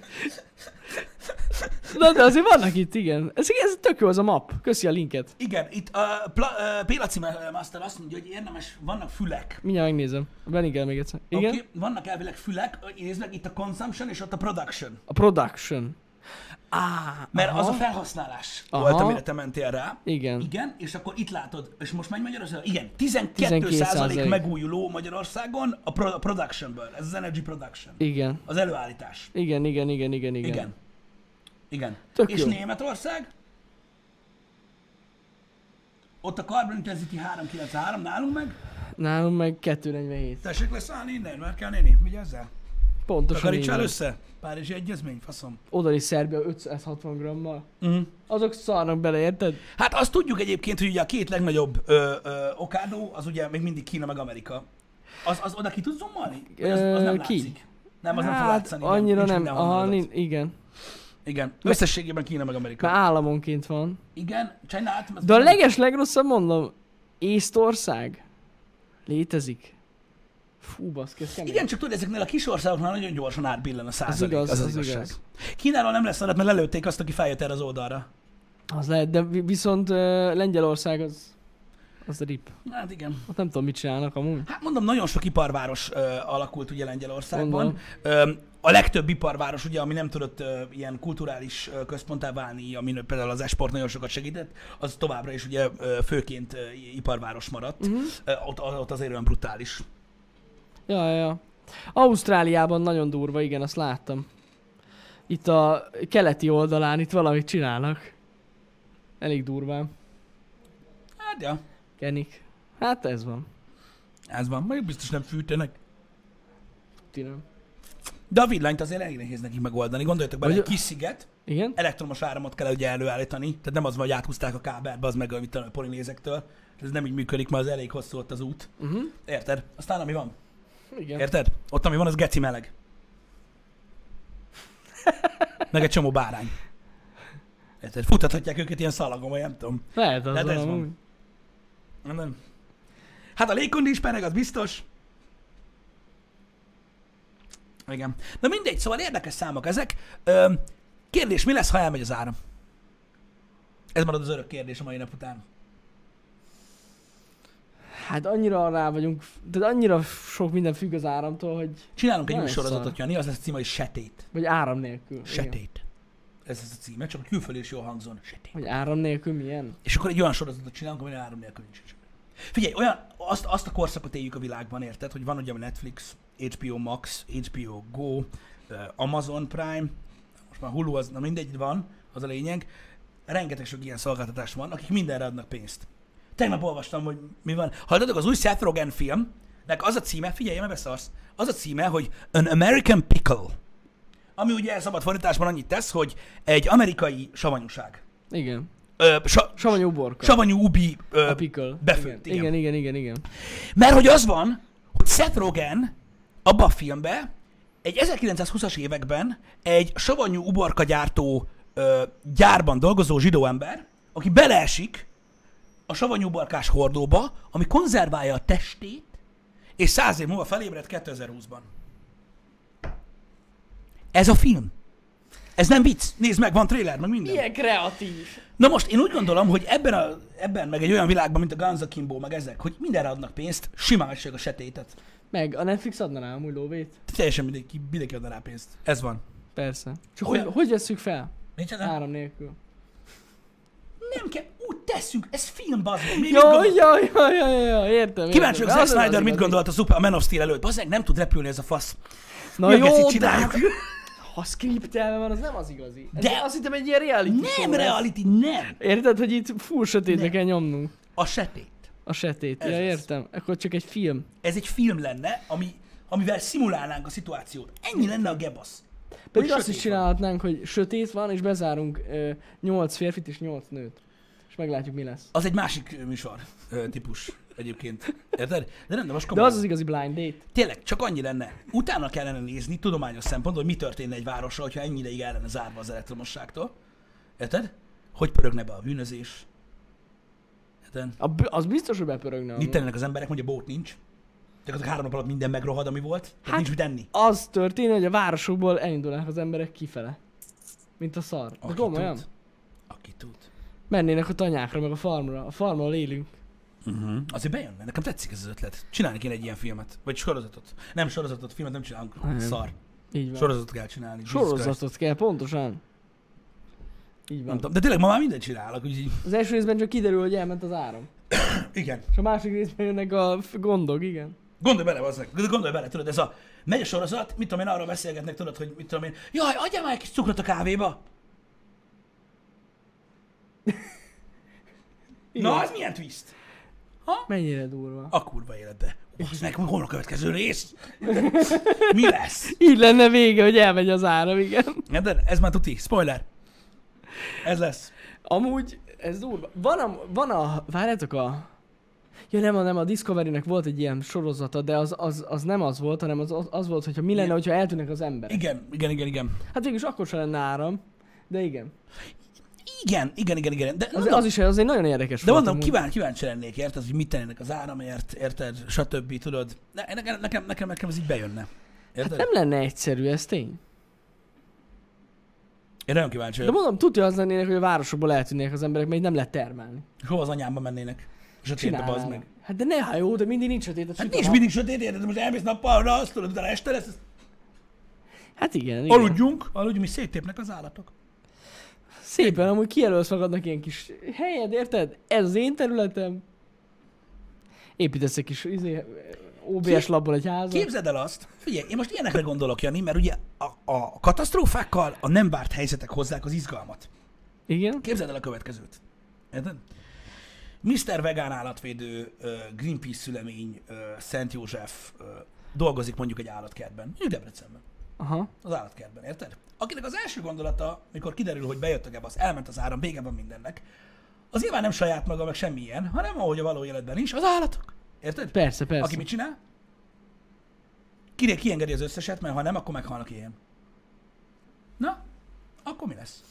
Na, de azért vannak itt, igen. Ez, ez tök jó az a map. Köszi a linket. Igen, itt a Pla, uh, Pélaci Master azt mondja, hogy érdemes, vannak fülek. Mindjárt megnézem. Belinkel még egyszer. Igen? Oké, vannak elvileg fülek, nézd meg itt a consumption és ott a production. A production. Á, Mert aha. az a felhasználás Aha. volt, amire te mentél rá. Igen. Igen, és akkor itt látod, és most megy Magyarországon? Igen, 12, 12 százalék megújuló Magyarországon a, pro- a productionből. Ez az energy production. Igen. Az előállítás. Igen, igen, igen, igen, igen. Igen. Igen. Tök és jó. Németország? Ott a carbon intensity 393, nálunk meg? Nálunk meg 247. Tessék leszállni innen, már kell néni, vigyázzál. Pontosan Takarítsál össze? Párizsi egyezmény, faszom. Oda is Szerbia 560 grammal. Uh-huh. Azok szarnak bele, érted? Hát azt tudjuk egyébként, hogy ugye a két legnagyobb ö, ö, okádó, az ugye még mindig Kína meg Amerika. Az, az oda ki tud zoomolni? Az, az nem Ö, ki? látszik. Nem, az nem fog hát, látszani. annyira nem. mindenhol Aha, adat. igen. Igen. Összességében Kína meg Amerika. Már államonként van. Igen, csinált. De a leges legrosszabb mondom, Észtország létezik. Fú, baszki, ez kemény. Igen, csak tudod, ezeknél a kis országoknál nagyon gyorsan átbillen a százalék. igaz, az, az, az igaz. Kínáról nem lesz adat, mert lelőtték azt, aki feljött erre az oldalra. Az lehet, de vi- viszont uh, Lengyelország az, Az a rip. Hát igen. Ott nem tudom, mit csinálnak amúgy. Hát mondom, nagyon sok iparváros ö, alakult ugye Lengyelországban. Ö, a legtöbb iparváros, ugye, ami nem tudott ö, ilyen kulturális ö, központtá válni, ami például az esport nagyon sokat segített, az továbbra is ugye ö, főként ö, iparváros maradt. Mhm. Ö, ott, ott azért olyan brutális. Ja, ja, ja. Ausztráliában nagyon durva, igen, azt láttam. Itt a keleti oldalán itt valamit csinálnak. Elég durván. Hát ja, Kenik. Hát ez van. ez van. Majd biztos nem fűtenek. Ti nem. De a villanyt azért elég nehéz nekik megoldani. Gondoljatok bele, Vagy- egy kis sziget, Igen? elektromos áramot kell ugye előállítani, tehát nem az van, hogy áthúzták a kábelbe, az meg a mit a polinézektől. Ez nem így működik, mert az elég hosszú ott az út. Uh-huh. Érted? Aztán ami van. Igen. Érted? Ott ami van, az geci meleg. Meg egy csomó bárány. Érted? Futathatják őket ilyen szalagon, vagy nem tudom. Lehet az hát ez van. Nem. Hát a légkondi is meleg, az biztos. Igen. Na mindegy, szóval érdekes számok ezek. Ö, kérdés, mi lesz, ha elmegy az áram? Ez marad az örök kérdés a mai nap után. Hát annyira rá vagyunk, de annyira sok minden függ az áramtól, hogy... Csinálunk egy új sorozatot. Jani, az lesz a címe, hogy Setét. Vagy áram nélkül. Igen. Setét. Ez az a címe, csak a külföldön is jól hangzon. Setét. Hogy áram nélkül milyen? És akkor egy olyan sorozatot csinálunk, ami áram nélkül nincs. Figyelj, olyan, azt, azt a korszakot éljük a világban, érted, hogy van ugye a Netflix, HBO Max, HBO Go, ö, Amazon Prime, most már Hulu, az, na mindegy, van, az a lényeg. Rengeteg sok ilyen szolgáltatás van, akik mindenre adnak pénzt. Tegnap olvastam, hogy mi van. Hallottatok, az új Seth Rogen filmnek az a címe, figyelj, mert beszarsz, az a címe, hogy An American Pickle. Ami ugye szabad fordításban annyit tesz, hogy egy amerikai savanyúság. Igen. Ö, sa, Savanyú borka. savanyú ubi ö, a pickle. befőtt, igen. igen. igen. igen, igen, igen. Mert hogy az van, hogy Seth Rogen abban a filmben egy 1920-as években egy savanyú uborka gyártó ö, gyárban dolgozó zsidó ember, aki beleesik a savanyú uborkás hordóba, ami konzerválja a testét, és száz év múlva felébred 2020-ban. Ez a film. Ez nem vicc. Nézd meg, van trailer, meg minden. Milyen kreatív. Na most én úgy gondolom, hogy ebben, a, ebben meg egy olyan világban, mint a Guns Akimbo, meg ezek, hogy mindenre adnak pénzt, simán megség a setétet. Meg a Netflix adna rá amúgy lóvét. Teljesen mindenki, mindenki adna rá pénzt. Ez van. Persze. Csak Olyan- hogy, hogy veszük fel? Nincs Áram nélkül. Nem kell, úgy tesszünk, ez film, bazd meg. Mi- mit Ja, gondol- ja, ja, ja, ja, ja, értem. Kíváncsi vagyok, Zack Snyder mit gondolt a, Super, a Man of Steel előtt. Bazzeg, nem tud repülni ez a fasz. Na Mi a jó, csináljuk? Ha skriptelve van, az nem az igazi. Ez De- azt hittem egy ilyen reality Nem show lesz. reality, nem. Érted, hogy itt full sötétbe kell nyomnunk A setét. a setét. Ez ja, lesz. értem. Akkor csak egy film. Ez egy film lenne, ami, amivel szimulálnánk a szituációt. Ennyi lenne a gebasz. Pedig azt is sötét van. csinálhatnánk, hogy sötét van, és bezárunk ö, 8 férfit és 8 nőt. És meglátjuk, mi lesz. Az egy másik műsor ö, típus egyébként. Érted? De nem, de most De komolyan. az az igazi blind date. Tényleg, csak annyi lenne. Utána kellene nézni tudományos szempontból, hogy mi történne egy városra, hogyha ennyi ideig el lenne zárva az elektromosságtól. Érted? Hogy pörögne be a bűnözés? Érted? A, az biztos, hogy bepörögne. Mit tennének az emberek, hogy a bót nincs? Gyakorlatilag három nap alatt minden megrohad, ami volt. Tehát Hát- nincs mit enni. Az történne, hogy a városokból elindulnak az emberek kifele. Mint a szar. De Aki komolyan. tud. Aki tud. Mennének a tanyákra, meg a farmra. A farmon élünk. Uh-huh. Azért bejönne. Nekem tetszik ez az ötlet. Csinálni kéne egy ilyen filmet. Vagy sorozatot. Nem sorozatot, filmet nem csinálunk. Nem. Szar. Így van. Sorozatot kell csinálni. Jesus Christ. Sorozatot kell, pontosan. Így Nem van. tudom. De tényleg ma már mindent csinálok, úgyhogy Az első részben csak kiderül, hogy elment az áram. igen. És a másik részben jönnek a gondok, igen. Gondolj bele, az. Gondolj bele, tudod, ez a megy a sorozat, mit tudom én, arról beszélgetnek, tudod, hogy mit tudom én, jaj, adjál már egy kis cukrot a kávéba. igen. Na, az milyen twist? Mennyire durva. A kurva életbe. Az meg, hol a következő rész? Mi lesz? Így lenne vége, hogy elmegy az áram, igen. De ez már tuti, spoiler. Ez lesz. Amúgy, ez durva. Van a, van a várjátok a... Ja nem, nem, a Discovery-nek volt egy ilyen sorozata, de az, az, az nem az volt, hanem az, az, az volt, hogyha mi lenne, Igen. hogyha eltűnnek az emberek. Igen, igen, igen, igen. Hát végülis akkor sem lenne áram, de igen. Igen, igen, igen, igen. De, Az, mondom, az is az egy nagyon érdekes de mondom, kíván, kíváncsi lennék, érted, hogy mit tennének az áramért, érted, stb. tudod. Ne, nekem, nekem, nekem, nekem ez így bejönne. Érted? Hát nem lenne egyszerű, ez tény. Én nagyon kíváncsi De vagyok. mondom, tudja az lennének, hogy a városokból eltűnnének az emberek, mert így nem lehet termelni. És hova az anyámba mennének? Sötétbe, bazd Csinálnának. meg. Hát de ne, hát jó, de mindig nincs sötét. Hát nincs mindig sötét, érted? Most elmész nappal, azt tudod, utána este lesz, Hát igen, igen. aludjunk, aludjunk, mi széttépnek az állatok. Szépen amúgy kijelölsz magadnak ilyen kis helyed, érted? Ez az én területem. Építesz egy kis izé, OBS labból egy házat. Képzeld el azt, figyelj, én most ilyenekre gondolok, Jani, mert ugye a, a katasztrófákkal a nem várt helyzetek hozzák az izgalmat. Igen? Képzeld el a következőt. Érted? Mr. Vegán állatvédő, Greenpeace szülemény, Szent József dolgozik mondjuk egy állatkertben. Mondjuk Debrecenben. Aha. Az állatkertben, érted? Akinek az első gondolata, mikor kiderül, hogy bejött a gebasz, elment az áram, vége van mindennek, az nyilván nem saját maga, meg semmilyen, hanem ahogy a való életben is, az állatok. Érted? Persze, persze. Aki mit csinál? Ki, kiengedi az összeset, mert ha nem, akkor meghalnak ilyen. Na, akkor mi lesz?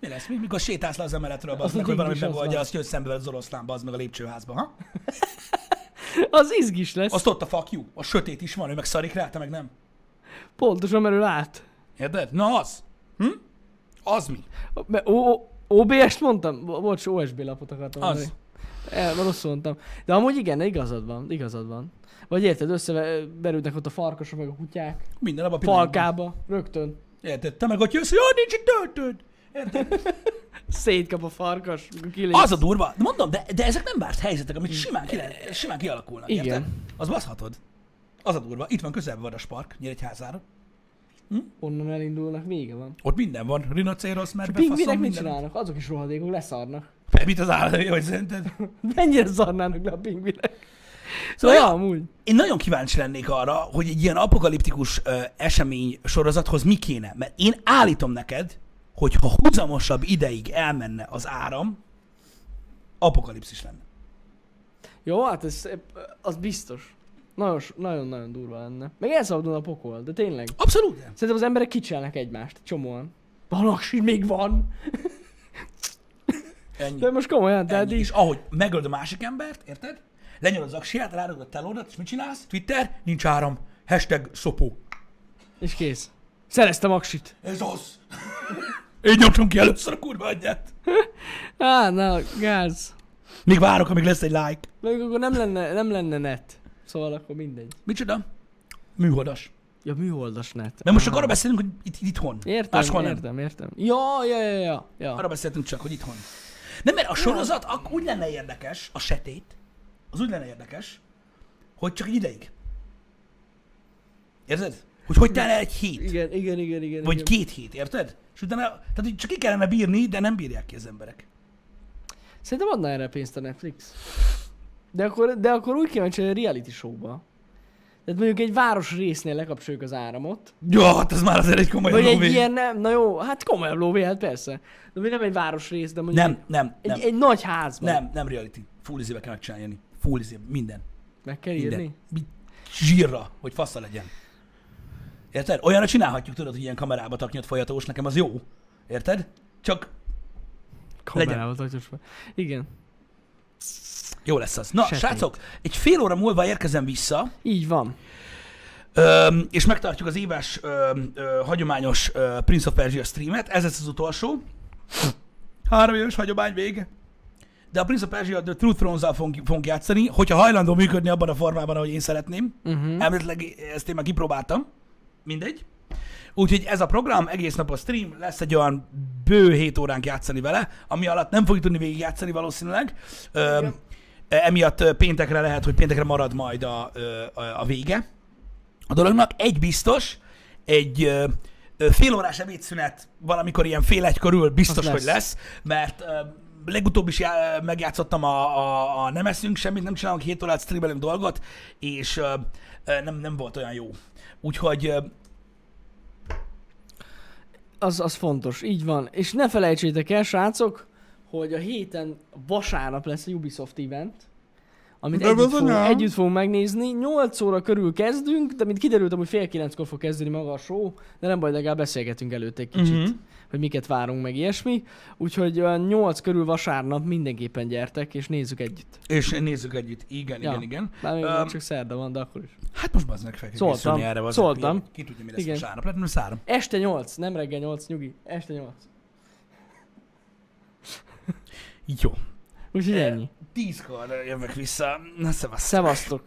Mi lesz? Mi, mikor sétálsz le az emeletről, bazd meg, hogy valami az megoldja, van. azt jött szembe az oroszlán, bazd meg a lépcsőházba, ha? Az izgis lesz. Azt ott a fuck you, a sötét is van, ő meg szarik rá, te meg nem. Pontosan, mert ő lát. Érted? Na az. Hm? Az mi? OBS-t mondtam? Bo- Bocs, OSB lapot akartam Az. mondani. El, rosszul mondtam. De amúgy igen, igazad van, igazad van. Vagy érted, összeberülnek ott a farkasok meg a kutyák. Minden abban a. Falkába, rögtön. Érted? Te meg ott jössz, hogy nincs itt töltőd. Érted? Szétkap a farkas, kilépsz. Az a durva. De mondom, de, de ezek nem várt helyzetek, amik simán, ki, lehet- simán kialakulnak. Igen. Érted? Az baszhatod. Az a durva. Itt van közelben Vadas Park, Nyíregyházára. Onnan elindulnak, vége van. Ott minden van. Rinocérosz, mert befaszom mit csinálnak? Azok is rohadékok, leszarnak. Mit az állat, hogy szerinted? Mennyire szarnának le a pingvinek? Szóval- ja, amúgy. Én nagyon kíváncsi lennék arra, hogy egy ilyen apokaliptikus ö, esemény sorozathoz mi kéne. Mert én állítom neked, hogy ha húzamosabb ideig elmenne az áram, apokalipszis lenne. Jó, hát ez, az biztos. Nagyon-nagyon durva lenne. Meg elszabadulna a pokol, de tényleg. Abszolút. Szerintem az emberek kicselnek egymást, csomóan. Van aksi, még van. Ennyi. De most komolyan, tehát Ennyi. így... És ahogy megöld a másik embert, érted? Lenyomod az aksiát, ráragod a telódat, és mit csinálsz? Twitter, nincs áram. Hashtag szopó. És kész. Szereztem aksit. Ez az. Én nyomtam ki először a kurva anyját. Á, na, gáz. Még várok, amíg lesz egy like. Még akkor nem lenne, nem lenne net. Szóval akkor mindegy. Micsoda? Műholdas. Ja, műholdas net. Mert most csak arra beszélünk, hogy itt, itthon. Értem, Máshol nem. értem, értem. Ja, ja, ja, ja. ja. Arra beszéltünk csak, hogy itthon. Nem, mert a sorozat ak- úgy lenne érdekes, a setét, az úgy lenne érdekes, hogy csak egy ideig. Érzed? Hogy hogy telne egy hét. Igen, igen, igen, igen. Vagy igen. két hét, érted? És utána, tehát hogy csak ki kellene bírni, de nem bírják ki az emberek. Szerintem adna erre pénzt a Netflix. De akkor, de akkor úgy kíváncsi hogy a reality showba. Tehát mondjuk egy város résznél lekapcsoljuk az áramot. Ja, hát ez már azért egy komoly Vagy egy lóvé. ilyen, nem, na jó, hát komolyabb lóvé, hát persze. De mondjuk nem egy város rész, de mondjuk Nem, nem, egy, nem. egy nagy házban. Nem, nem reality. Full izébe kell megcsinálni. Full izébe. Minden. Meg kell Minden. írni. Zsírra, hogy fassa legyen. Érted? Olyanra csinálhatjuk, tudod, hogy ilyen kamerába taknyot folyatós, nekem az jó. Érted? Csak Kamerával tartós fel. Igen. Jó lesz az. Na, Setét. srácok, egy fél óra múlva érkezem vissza, Így van. Öm, és megtartjuk az éves öm, ö, hagyományos ö, Prince of Persia streamet. Ez lesz az utolsó. Három éves hagyomány vége. De a Prince of Persia The True Thrones-zal fogunk, fogunk játszani, hogyha hajlandó működni abban a formában, ahogy én szeretném. Uh-huh. Elméletileg ezt én már kipróbáltam. Mindegy. Úgyhogy ez a program, egész nap a stream, lesz egy olyan bő 7 óránk játszani vele, ami alatt nem fogjuk tudni végig játszani valószínűleg. Öm. Emiatt ö, péntekre lehet, hogy péntekre marad majd a, a, a vége a dolognak. Egy biztos, egy ö, ö, fél órás ebédszünet valamikor ilyen fél egy körül biztos, Az hogy lesz. lesz, mert legutóbb is já- megjátszottam a, a, a nem eszünk semmit, nem csinálunk 7 órát streamelünk dolgot, és ö, ö, nem, nem volt olyan jó. Úgyhogy ö, Az, az fontos, így van. És ne felejtsétek el, srácok, hogy a héten vasárnap lesz a Ubisoft event, amit De együtt fogunk, együtt fogunk megnézni. 8 óra körül kezdünk, de mint kiderült, hogy fél kilenckor fog kezdeni maga a show, de nem baj, legalább beszélgetünk előtte egy kicsit, Mhm. hogy miket várunk, meg ilyesmi. Úgyhogy olyan 8 körül vasárnap mindenképpen gyertek, és nézzük együtt. és nézzük együtt. Igen, Ja. igen, igen. Már még um, csak szerda van, de akkor is. Hát most bazd meg fel kell Szóltam, erre. bazd meg. szóltam. Ki tudja, mi lesz Igen. vasárnap. Lehet, nem szárom. Este 8, nem reggel 8, nyugi. Este 8. Jó. Úgyhogy ennyi. Tízkor jövök vissza. Na, szevasz. Szevasztok!